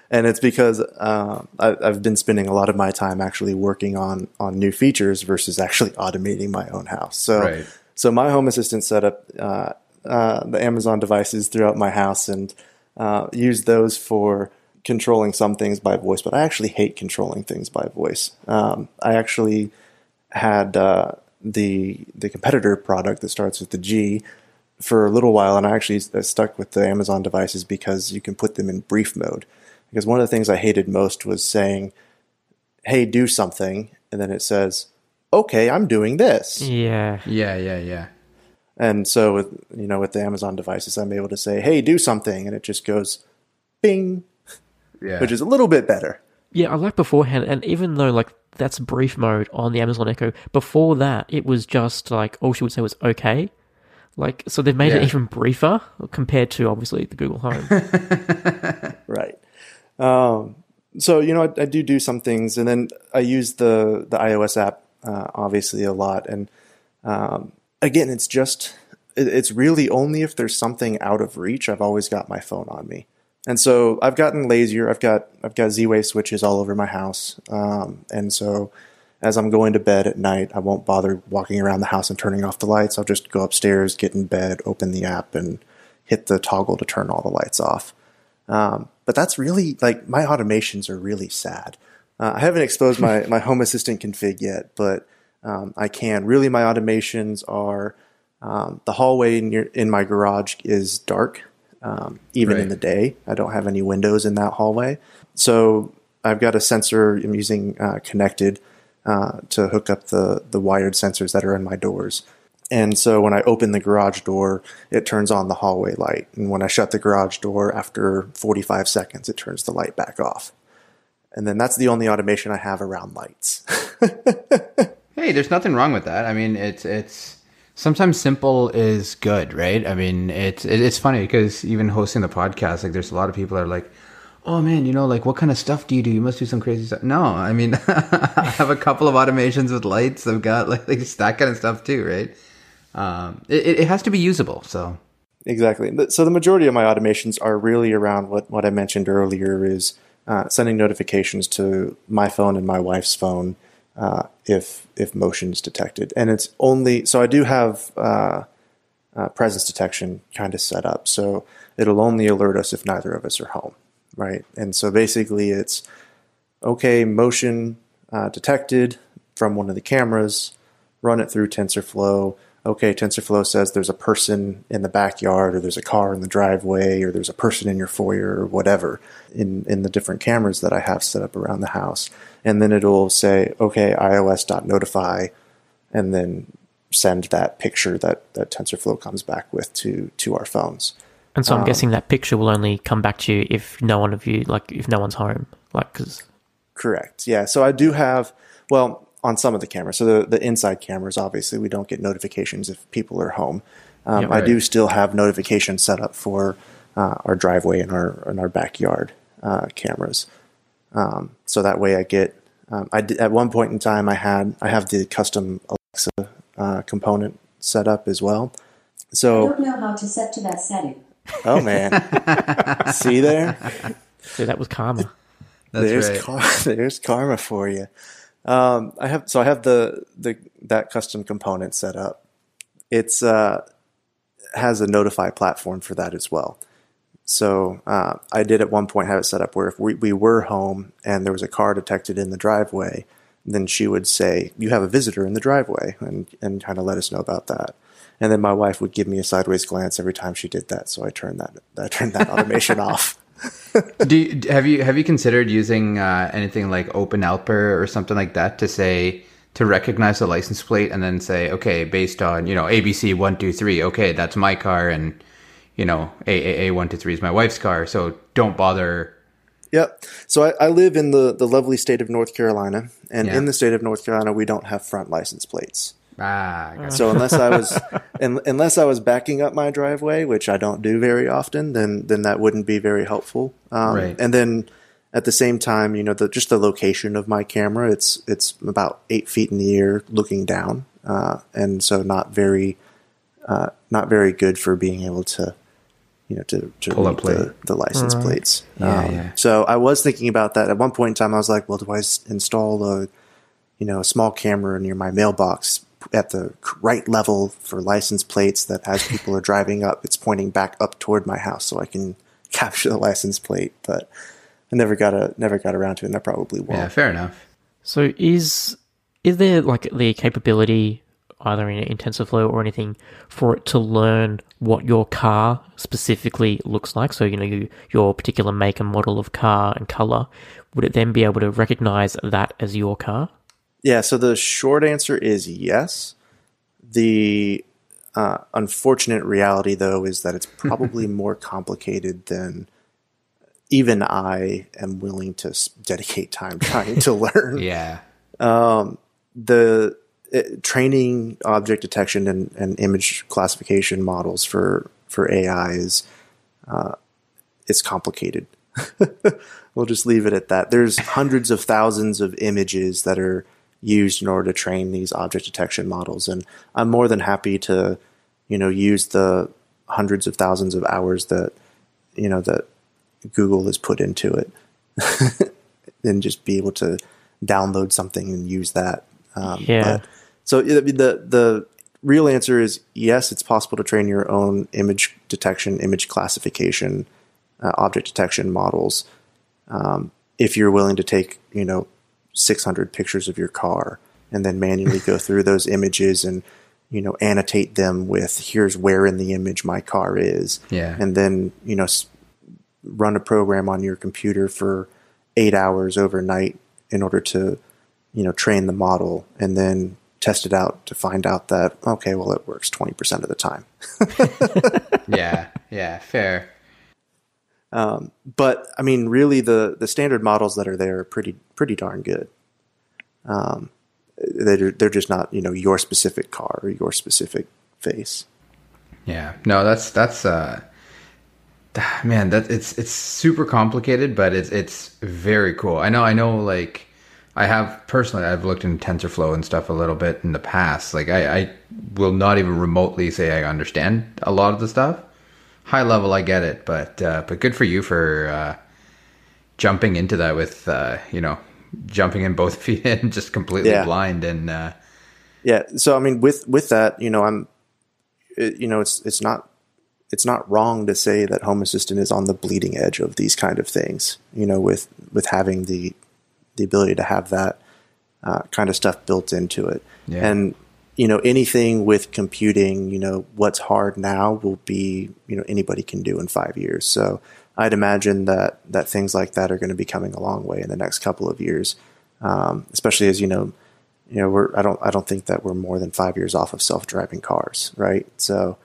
and it's because uh, I, have been spending a lot of my time actually working on on new features versus actually automating my own house. So, right. so my home assistant setup uh, uh, the Amazon devices throughout my house and uh, use those for controlling some things by voice. But I actually hate controlling things by voice. Um, I actually had uh, the the competitor product that starts with the G for a little while, and I actually stuck with the Amazon devices because you can put them in brief mode. Because one of the things I hated most was saying, "Hey, do something," and then it says, "Okay, I'm doing this." Yeah, yeah, yeah, yeah. And so with you know with the Amazon devices, I'm able to say, "Hey, do something," and it just goes, "Bing," yeah. which is a little bit better. Yeah, I like beforehand, and even though like that's brief mode on the Amazon Echo, before that it was just like all she would say was "okay." Like, so they've made yeah. it even briefer compared to obviously the Google Home. right. Um, so you know, I, I, do do some things, and then I use the the iOS app uh, obviously a lot. And um, again, it's just it, it's really only if there's something out of reach. I've always got my phone on me, and so I've gotten lazier. I've got I've got Z Wave switches all over my house, um, and so as I'm going to bed at night, I won't bother walking around the house and turning off the lights. I'll just go upstairs, get in bed, open the app, and hit the toggle to turn all the lights off. Um, but that's really like my automations are really sad. Uh, I haven't exposed my, my Home Assistant config yet, but um, I can. Really, my automations are um, the hallway in, your, in, my garage is dark, um, even right. in the day. I don't have any windows in that hallway. So I've got a sensor I'm using uh, connected uh, to hook up the the wired sensors that are in my doors. And so when I open the garage door, it turns on the hallway light. And when I shut the garage door after 45 seconds, it turns the light back off. And then that's the only automation I have around lights. hey, there's nothing wrong with that. I mean, it's it's sometimes simple is good, right? I mean, it's it's funny because even hosting the podcast, like there's a lot of people that are like, oh man, you know, like what kind of stuff do you do? You must do some crazy stuff. No, I mean, I have a couple of automations with lights. I've got like, like that kind of stuff too, right? Um, it, it has to be usable. So exactly. So the majority of my automations are really around what, what I mentioned earlier is uh, sending notifications to my phone and my wife's phone uh, if if motion is detected, and it's only so I do have uh, uh, presence detection kind of set up. So it'll only alert us if neither of us are home, right? And so basically, it's okay, motion uh, detected from one of the cameras, run it through TensorFlow. Okay, TensorFlow says there's a person in the backyard, or there's a car in the driveway, or there's a person in your foyer, or whatever in, in the different cameras that I have set up around the house. And then it'll say, okay, iOS.notify, and then send that picture that, that TensorFlow comes back with to, to our phones. And so I'm guessing that picture will only come back to you if no one of you, like, if no one's home. Like, because. Correct. Yeah. So I do have, well, on some of the cameras. So the, the inside cameras, obviously, we don't get notifications if people are home. Um, Yeah, I do still have notifications set up for uh, our driveway and our and our backyard uh, cameras. Um, so that way, I get. Um, I did, at one point in time, I had I have the custom Alexa uh, component set up as well. So I don't know how to set to that setting. Oh man, see there. So that was karma. That's there's right. kar- there's karma for you. Um, I have so I have the the that custom component set up. It's uh, has a notify platform for that as well. So uh, I did at one point have it set up where if we, we were home and there was a car detected in the driveway, then she would say, "You have a visitor in the driveway," and and kind of let us know about that. And then my wife would give me a sideways glance every time she did that, so I turned that I turned that automation off. Do you, have you have you considered using uh, anything like OpenALPR or something like that to say to recognize the license plate and then say, okay, based on you know ABC one two three, okay, that's my car, and you know AAA one two three is my wife's car, so don't bother. Yep. So I, I live in the, the lovely state of North Carolina, and Yeah. in the state of North Carolina, we don't have front license plates. Ah, gotcha. So unless I was, un, unless I was backing up my driveway, which I don't do very often, then then that wouldn't be very helpful. Um, Right. And then at the same time, you know, the, just the location of my camera, it's it's about eight feet in the air, looking down, uh, and so not very, uh, not very good for being able to, you know, to, to Pull a read the, the license plates. Yeah, Um, yeah. So I was thinking about that at one point in time. I was like, well, do I s- install a, you know, a small camera near my mailbox at the right level for license plates that as people are driving up, it's pointing back up toward my house so I can capture the license plate. But I never got a never got around to it, and I probably won't. yeah, fair enough. So is is there like the capability either in, in TensorFlow or anything for it to learn what your car specifically looks like? So you know you, your particular make and model of car and color. Would it then be able to recognize that as your car? Yeah, so the short answer is yes. The uh, unfortunate reality, though, is that it's probably more complicated than even I am willing to dedicate time trying to learn. Yeah, the uh, training object detection and, and image classification models for for AI is uh, it's complicated. we'll just leave it at that. There's hundreds of thousands of images that are used in order to train these object detection models, and I'm more than happy to, you know, use the hundreds of thousands of hours that you know that Google has put into it, and just be able to download something and use that. Um, Yeah. but- so the the the real answer is yes. It's possible to train your own image detection, image classification, uh, object detection models. Um, if you're willing to take you know 600 pictures of your car and then manually go through those images and you know annotate them with here's where in the image my car is Yeah. and then you know s- run a program on your computer for eight hours overnight in order to you know train the model and then test it out to find out that okay well it works 20% of the time yeah, yeah, fair. But I mean, really, the the standard models that are there are pretty pretty darn good. Um, they're they're just not you know your specific car or your specific face. Yeah, no, that's that's uh, man, that it's it's super complicated, but it's it's very cool. I know, I know, like I have personally, I've looked into TensorFlow and stuff a little bit in the past. Like I, I will not even remotely say I understand a lot of the stuff. High level, I get it, but uh, but good for you for uh, jumping into that with uh, you know jumping in both feet and just completely Yeah. blind and uh, Yeah. So I mean, with with that, you know, I'm it, you know it's it's not it's not wrong to say that Home Assistant is on the bleeding edge of these kind of things. You know, with with having the the ability to have that uh, kind of stuff built into it, Yeah. and you know anything with computing, you know what's hard now will be you know anybody can do in five years. So I'd imagine that that things like that are going to be coming a long way in the next couple of years, um, especially as you know you know we're I don't I don't think that we're more than five years off of self driving cars, right? So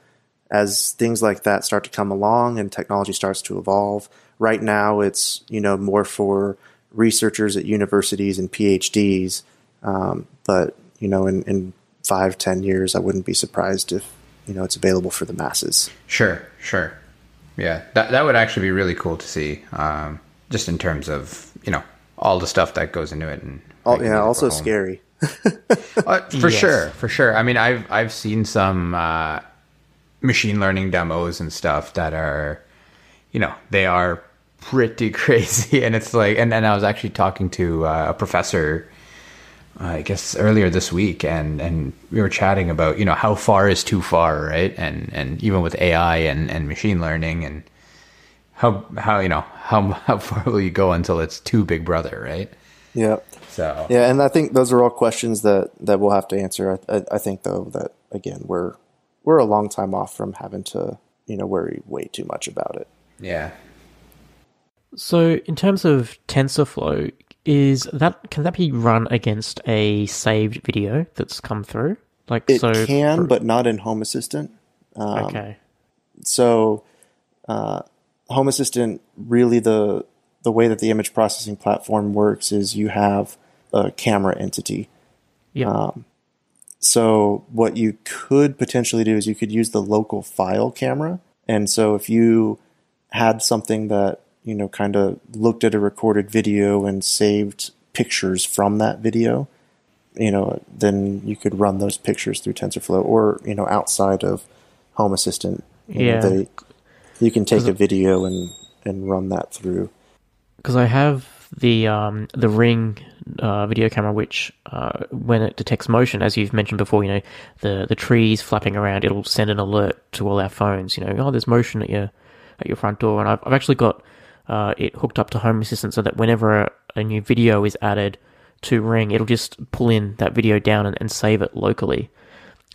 as things like that start to come along and technology starts to evolve, right now it's you know more for researchers at universities and PhDs, um, but you know in, in five ten years I wouldn't be surprised if you know it's available for the masses. Sure, sure. Yeah, that that would actually be really cool to see. Um, just in terms of you know all the stuff that goes into it, and Oh, making yeah, also scary. Uh, for Yes. sure, for sure. I mean, I've I've seen some uh, machine learning demos and stuff that are, you know, they are pretty crazy, and it's like, and and I was actually talking to uh, a professor, I guess earlier this week, and and we were chatting about you know how far is too far, right? And and even with AI and and machine learning and how how you know how how far will you go until it's too big brother, right? Yeah. So Yeah, and I think those are all questions that, that we'll have to answer. I, I, I think though that again we're we're a long time off from having to you know worry way too much about it. yeah. So, in terms of TensorFlow, is that can that be run against a saved video that's come through? Like, It so can, for- but not in Home Assistant. Um, okay, So, uh, Home Assistant really the the way that the image processing platform works is you have a camera entity. yeah, um, So what you could potentially do is you could use the local file camera. And so if you had something that, you know, kind of looked at a recorded video and saved pictures from that video, you know, then you could run those pictures through TensorFlow or, you know, outside of Home Assistant. You Yeah. Know, they, you can take a video and, and run that through. because I have the um, the Ring uh, video camera, which uh, when it detects motion, as you've mentioned before, you know the the trees flapping around, it'll send an alert to all our phones. You know, oh, there's motion at your at your front door, and I've, I've actually got uh, it hooked up to Home Assistant so that whenever a, a new video is added to Ring, it'll just pull in that video down and, and save it locally.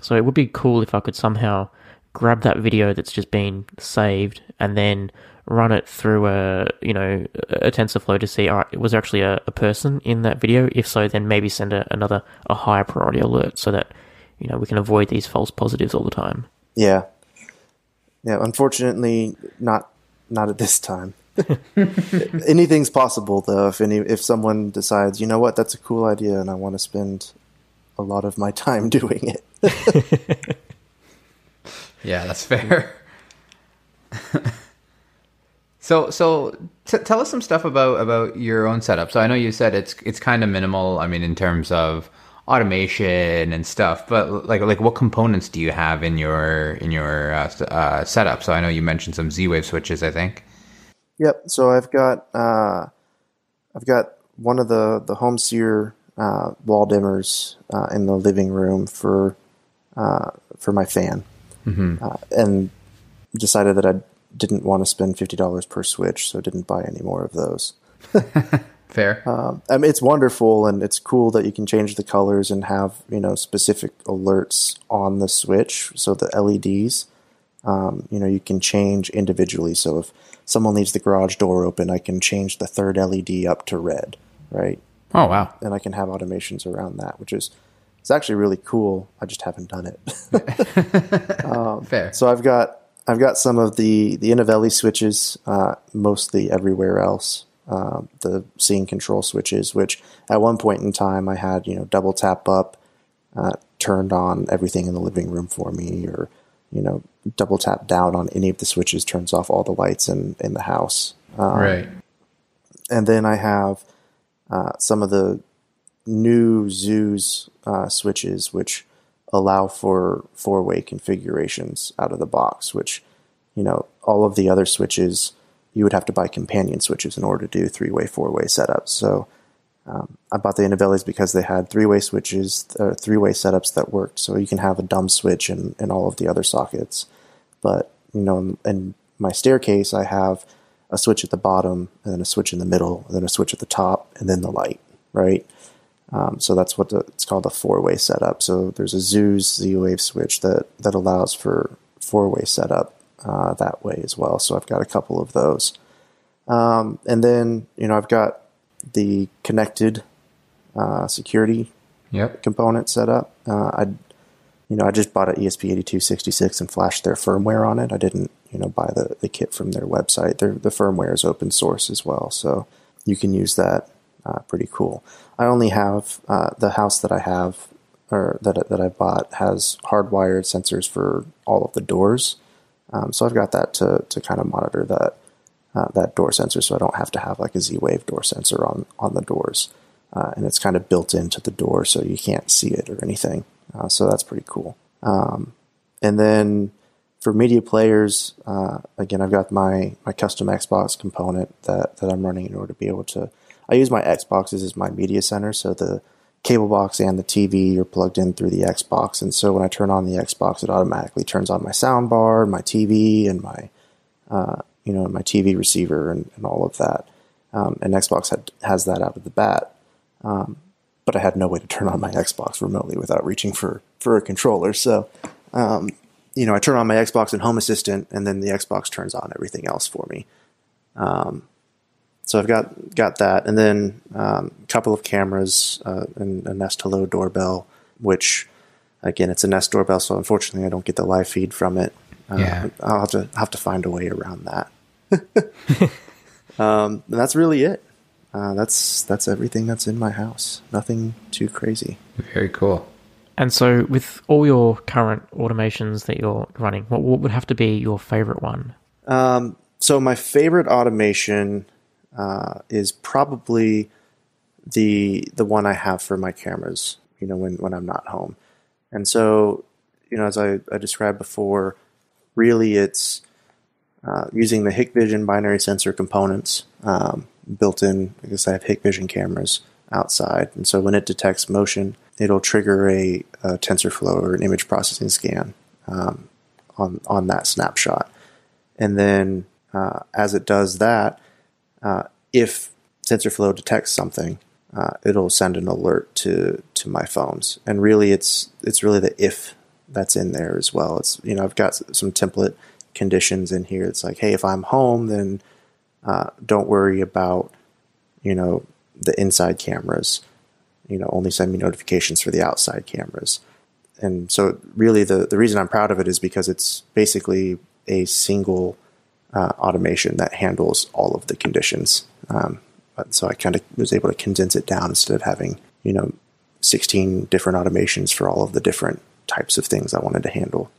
So it would be cool if I could somehow grab that video that's just been saved and then run it through a you know a TensorFlow to see all right was there actually a, a person in that video? If so, then maybe send a, another a higher priority alert so that you know we can avoid these false positives all the time. Yeah. Yeah, unfortunately not not at this time. Anything's possible though if any if someone decides, you know what, that's a cool idea and I want to spend a lot of my time doing it. Yeah, that's fair. so, so t- tell us some stuff about about your own setup. So I know you said it's it's kind of minimal. I mean, in terms of automation and stuff, but like like what components do you have in your in your uh, uh, setup? So I know you mentioned some Z Wave switches. I think. Yep. So I've got uh, I've got one of the the HomeSeer uh, wall dimmers uh, in the living room for uh, for my fan, uh, and decided that I didn't want to spend fifty dollars per switch, so didn't buy any more of those. Fair. Um, I mean, it's wonderful and it's cool that you can change the colors and have you know specific alerts on the switch. So the LEDs, um, you know, you can change individually. So if someone leaves the garage door open, I can change the third LED up to red, right? oh wow. And I can have automations around that, which is it's actually really cool. I just haven't done it. Fair. So I've got I've got some of the the Inovelli switches, uh, mostly everywhere else. Um, the scene control switches, which at one point in time I had, you know, double tap up, uh, turned on everything in the living room for me, or you know, double tap down on any of the switches turns off all the lights in in the house. Um, right. and then I have uh, some of the new Zooz uh, switches, which allow for four way configurations out of the box, which, you know, all of the other switches, you would have to buy companion switches in order to do three way, four way setups. So Um, I bought the Inovellis because they had three-way switches, or three-way setups that worked. So you can have a dumb switch in, in all of the other sockets. But you know, in, in my staircase, I have a switch at the bottom, and then a switch in the middle, and then a switch at the top, and then the light. Right. Um, so that's what the, it's called a four-way setup. So there's a Zooz Z-Wave switch that that allows for four-way setup uh, that way as well. So I've got a couple of those. Um, and then you know I've got the Konnected uh, security Yep. component set up. Uh, I, you know, I just bought an E ESP8266 and flashed their firmware on it. I didn't, you know, buy the, the kit from their website. Their the firmware is open source as well, so you can use that. Uh, pretty cool. I only have uh, the house that I have or that that I bought has hardwired sensors for all of the doors. Um, so I've got that to to kind of monitor that uh, that door sensor, so I don't have to have like a Z-Wave door sensor on on the doors, uh, and it's kind of built into the door, so you can't see it or anything. Uh, so that's pretty cool. Um, and then for media players, uh, again, I've got my my custom Xbox component that that I'm running in order to be able to. I use my Xboxes as my media center, so the cable box and the TV are plugged in through the Xbox, and so when I turn on the Xbox, it automatically turns on my sound bar, my TV, and my uh, you know my TV receiver and, and all of that. Um, and Xbox had, has that out of the bat, um, but I had no way to turn on my Xbox remotely without reaching for for a controller. So, um, you know, I turn on my Xbox and Home Assistant, and then the Xbox turns on everything else for me. Um, so I've got got that, and then um, a couple of cameras uh, and a Nest Hello doorbell, which again it's a Nest doorbell, so unfortunately I don't get the live feed from it. Uh, Yeah. I'll have to have to find a way around that. um, and that's really it. Uh, that's that's everything that's in my house. Nothing too crazy. Very cool. And so, with all your current automations that you're running, what, what would have to be your favorite one? Um, so my favorite automation uh, is probably the the one I have for my cameras. You know, when when I'm not home, and so you know, as I, I described before, really it's uh, using the Hikvision binary sensor components um, built in. Because I have Hikvision cameras outside, and so when it detects motion, it'll trigger a, a TensorFlow or an image processing scan um, on on that snapshot. And then uh, as it does that, uh, if TensorFlow detects something, uh, it'll send an alert to to my phones. And really, it's it's really the if that's in there as well. It's you know I've got some template conditions in here. It's like, hey, if I'm home, then uh, don't worry about you know the inside cameras. You know, only send me notifications for the outside cameras. And so, really, the the reason I'm proud of it is because it's basically a single uh, automation that handles all of the conditions. Um, so I kind of was able to condense it down instead of having you know 16 different automations for all of the different types of things I wanted to handle.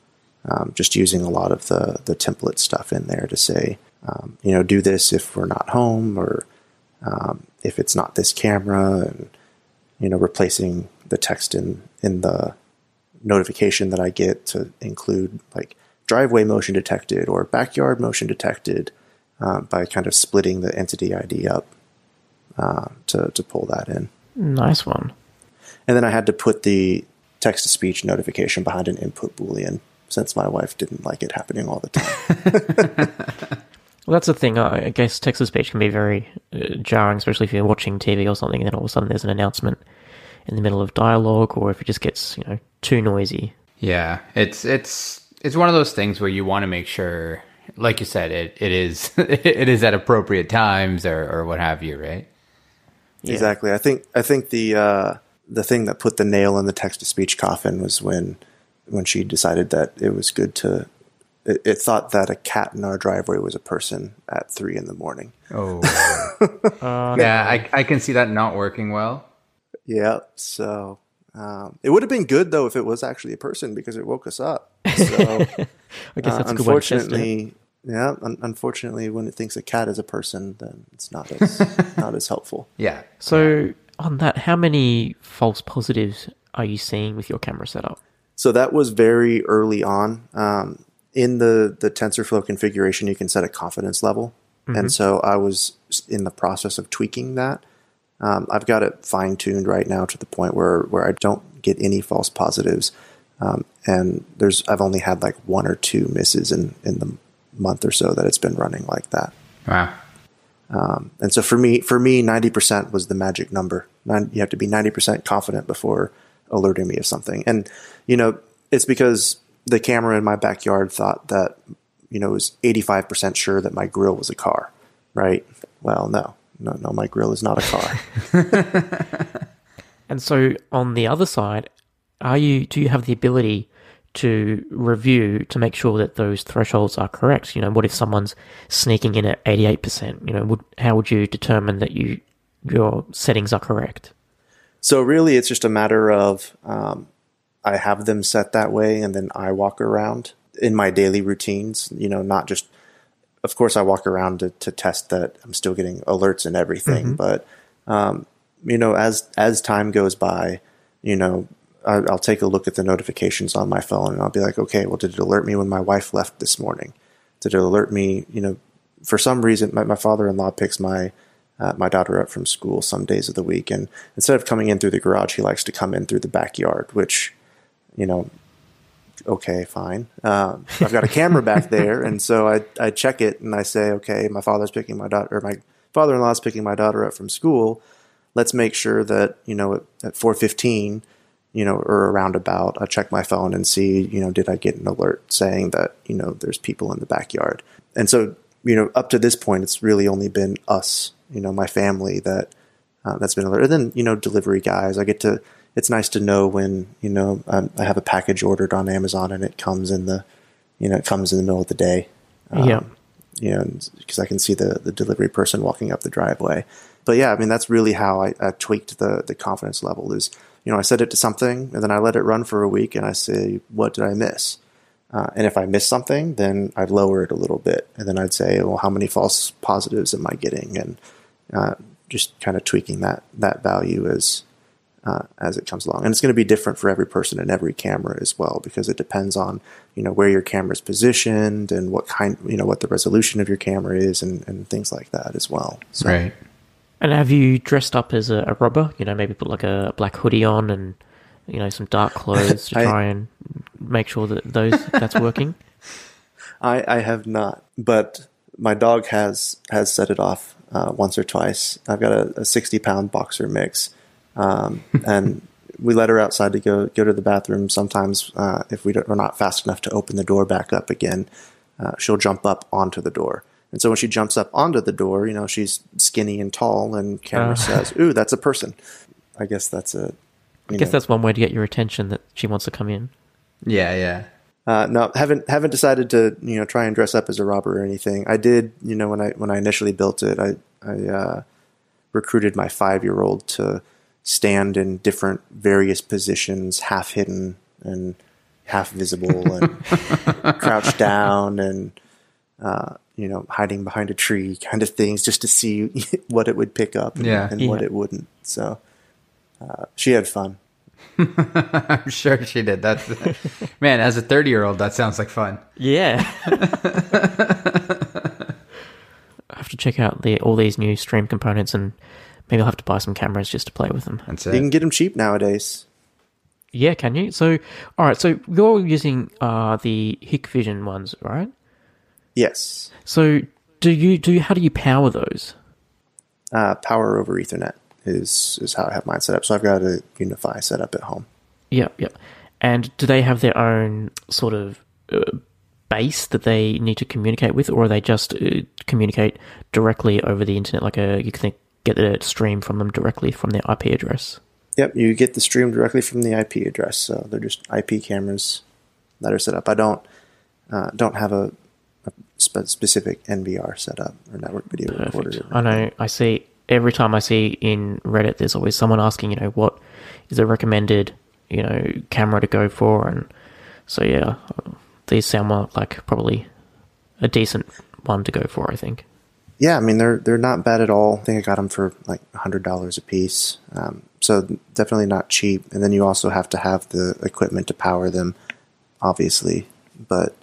Um, just using a lot of the the template stuff in there to say, um, you know, do this if we're not home or um, if it's not this camera, and you know, replacing the text in in the notification that I get to include like driveway motion detected or backyard motion detected uh, by kind of splitting the entity ID up uh, to to pull that in. Nice one. And then I had to put the text to speech notification behind an input boolean since my wife didn't like it happening all the time. Well, that's the thing. I I guess text to speech can be very uh, jarring, especially if you're watching TV or something, and then all of a sudden there's an announcement in the middle of dialogue, or if it just gets you know too noisy. Yeah, it's it's it's one of those things where you want to make sure, like you said, it it is it is at appropriate times or or what have you, right? Exactly. I think I think the uh, the thing that put the nail in the text to speech coffin was when when she decided that it was good to. It, it thought that a cat in our driveway was a person at three in the morning. Oh, Uh, yeah, I I can see that not working well. Yeah. So um, it would have been good though if it was actually a person because it woke us up. So I guess uh, that's good way to test it. unfortunately, yeah. Un- unfortunately, when it thinks a cat is a person, then it's not as not as helpful. Yeah. So on that, how many false positives are you seeing with your camera setup? So that was very early on. Um, in the, the TensorFlow configuration, you can set a confidence level. And so I was in the process of tweaking that. Um, I've got it fine tuned right now to the point where where I don't get any false positives, um, and there's I've only had like one or two misses in in the month or so that it's been running like that. Wow. Um, and so for me, for me, ninety percent was the magic number. Nine, you have to be ninety percent confident before alerting me of something. And you know, it's because the camera in my backyard thought that you know was eighty five percent sure that my grill was a car, right? Well, no, no, no, my grill is not a car. And so on the other side, are you do you have the ability to review to make sure that those thresholds are correct? You know, what if someone's sneaking in at eighty eight percent? You know, would how would you determine that you your settings are correct? so really, it's just a matter of um, I have them set that way, and then I walk around in my daily routines. You know, not just of course I walk around to, to test that I'm still getting alerts and everything, but um, you know, as as time goes by, you know, I, I'll take a look at the notifications on my phone and I'll be like, okay, well, did it alert me when my wife left this morning? Did it alert me? You know, for some reason, my, my father-in-law picks my uh, my daughter up from school some days of the week, and instead of coming in through the garage, he likes to come in through the backyard, which, you know, okay, fine. Um, I've got a camera back there, and so I I check it and I say, okay, my father's picking my daughter, or my father-in-law's picking my daughter up from school. Let's make sure that you know at, at four fifteen, you know, or around about, I check my phone and see, you know, did I get an alert saying that you know there's people in the backyard, and so you know up to this point, it's really only been us, you know, my family that uh, that's been alerted. And then you know, delivery guys, I get to. It's nice to know when you know um, I have a package ordered on Amazon and it comes in the, you know, it comes in the middle of the day. Um, yeah. You know, because I can see the the delivery person walking up the driveway. But yeah, I mean that's really how I, I tweaked the the confidence level. Is you know I set it to something and then I let it run for a week and I say what did I miss. Uh, and if I miss something, then I'd lower it a little bit, and then I'd say, "Well, how many false positives am I getting?" And uh, just kind of tweaking that that value as uh, as it comes along. And it's going to be different for every person and every camera as well, because it depends on you know where your camera is positioned and what kind you know what the resolution of your camera is and, and things like that as well. So, Right. And have you dressed up as a, a robber? You know, maybe put like a black hoodie on and you know some dark clothes to I- try and make sure that those that's working. I, I have not, but my dog has has set it off uh, once or twice. I've got a, a sixty pound boxer mix, um, and we let her outside to go go to the bathroom. Sometimes, uh, if we don't, we're not fast enough to open the door back up again, uh, she'll jump up onto the door. And so when she jumps up onto the door, you know she's skinny and tall, and camera Oh. says, "Ooh, that's a person." I guess that's a. I guess that's one way to get your attention that she wants to come in. Yeah, yeah. Uh, no, haven't haven't decided to you know try and dress up as a robber or anything. I did you know when I when I initially built it, I I uh, recruited my five year old to stand in different various positions, half hidden and half visible, and crouched down and uh, you know hiding behind a tree, kind of things, just to see what it would pick up and, Yeah. and what it wouldn't. So uh, she had fun. I'm sure she did. That's man. As a 30 year old, that sounds like fun. Yeah. I have to check out the all these new stream components and maybe I'll have to buy some cameras just to play with them. That's You can get them cheap nowadays. Yeah, can you? So, all right. So you're using uh, the Hikvision ones, right? Yes. So do you do? You, How do you power those? uh, power over Ethernet is is how I have mine set up. So I've got a UniFi set up at home. Yep, yep. And do they have their own sort of uh, base that they need to communicate with, or are they just uh, communicate directly over the internet? Like a you can get the stream from them directly from their IP address. Yep, you get the stream directly from the IP address. So they're just IP cameras that are set up. I don't uh, don't have a, a spe- specific NVR set up or network video recorder. I know. I see every time I see in Reddit, there's always someone asking, you know, what is a recommended, you know, camera to go for, and so yeah, these sound like probably a decent one to go for. I think. Yeah, I mean they're they're not bad at all. I think I got them for like hundred dollars a piece. Um, so definitely not cheap. And then you also have to have the equipment to power them, obviously. But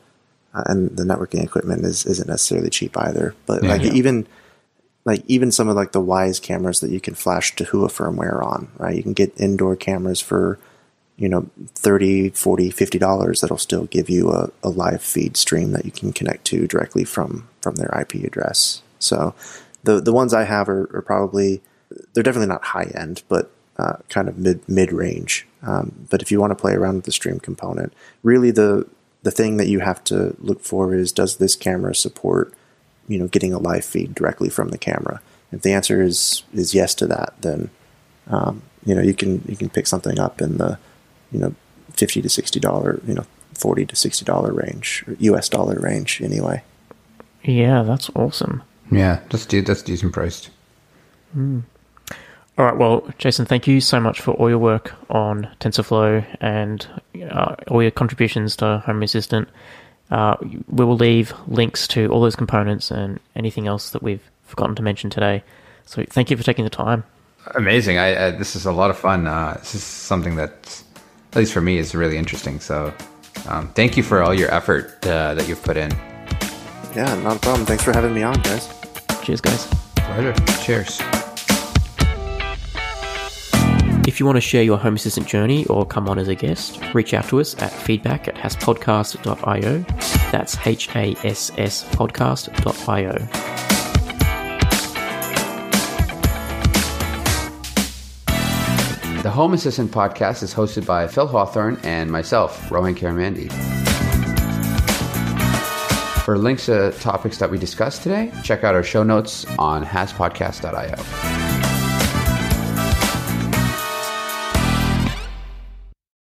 uh, and the networking equipment is isn't necessarily cheap either. But Yeah. like Yeah. even like even some of like the Wyze cameras that you can flash Tahua firmware on, right? You can get indoor cameras for, you know, 30, 40, 50 dollars that'll still give you a, a live feed stream that you can connect to directly from from their IP address. So the the ones I have are, are probably they're definitely not high end, but uh, kind of mid mid range. Um, but if you want to play around with the stream component, really the the thing that you have to look for is does this camera support you know getting a live feed directly from the camera? If the answer is is yes to that, then um, you know you can you can pick something up in the you know fifty to sixty dollar you know forty to sixty dollar range U.S. dollar range anyway. Yeah, that's awesome. Yeah, that's de- that's decent priced. All right, well, Jason, thank you so much for all your work on TensorFlow and uh, all your contributions to Home Assistant. Uh, we will leave links to all those components and anything else that we've forgotten to mention today. So thank you for taking the time. Amazing. I, I this is a lot of fun. Uh, this is something that, at least for me, is really interesting. So, um, thank you for all your effort uh, that you've put in. Yeah, not a problem. Thanks for having me on, guys. Cheers, guys. Pleasure. Cheers. If you want to share your Home Assistant journey or come on as a guest, reach out to us at feedback at hasspodcast.io. That's H A S S podcast.io. The Home Assistant podcast is hosted by Phil Hawthorne and myself, Rohan Karamandi. For links to topics that we discussed today, check out our show notes on hasspodcast.io.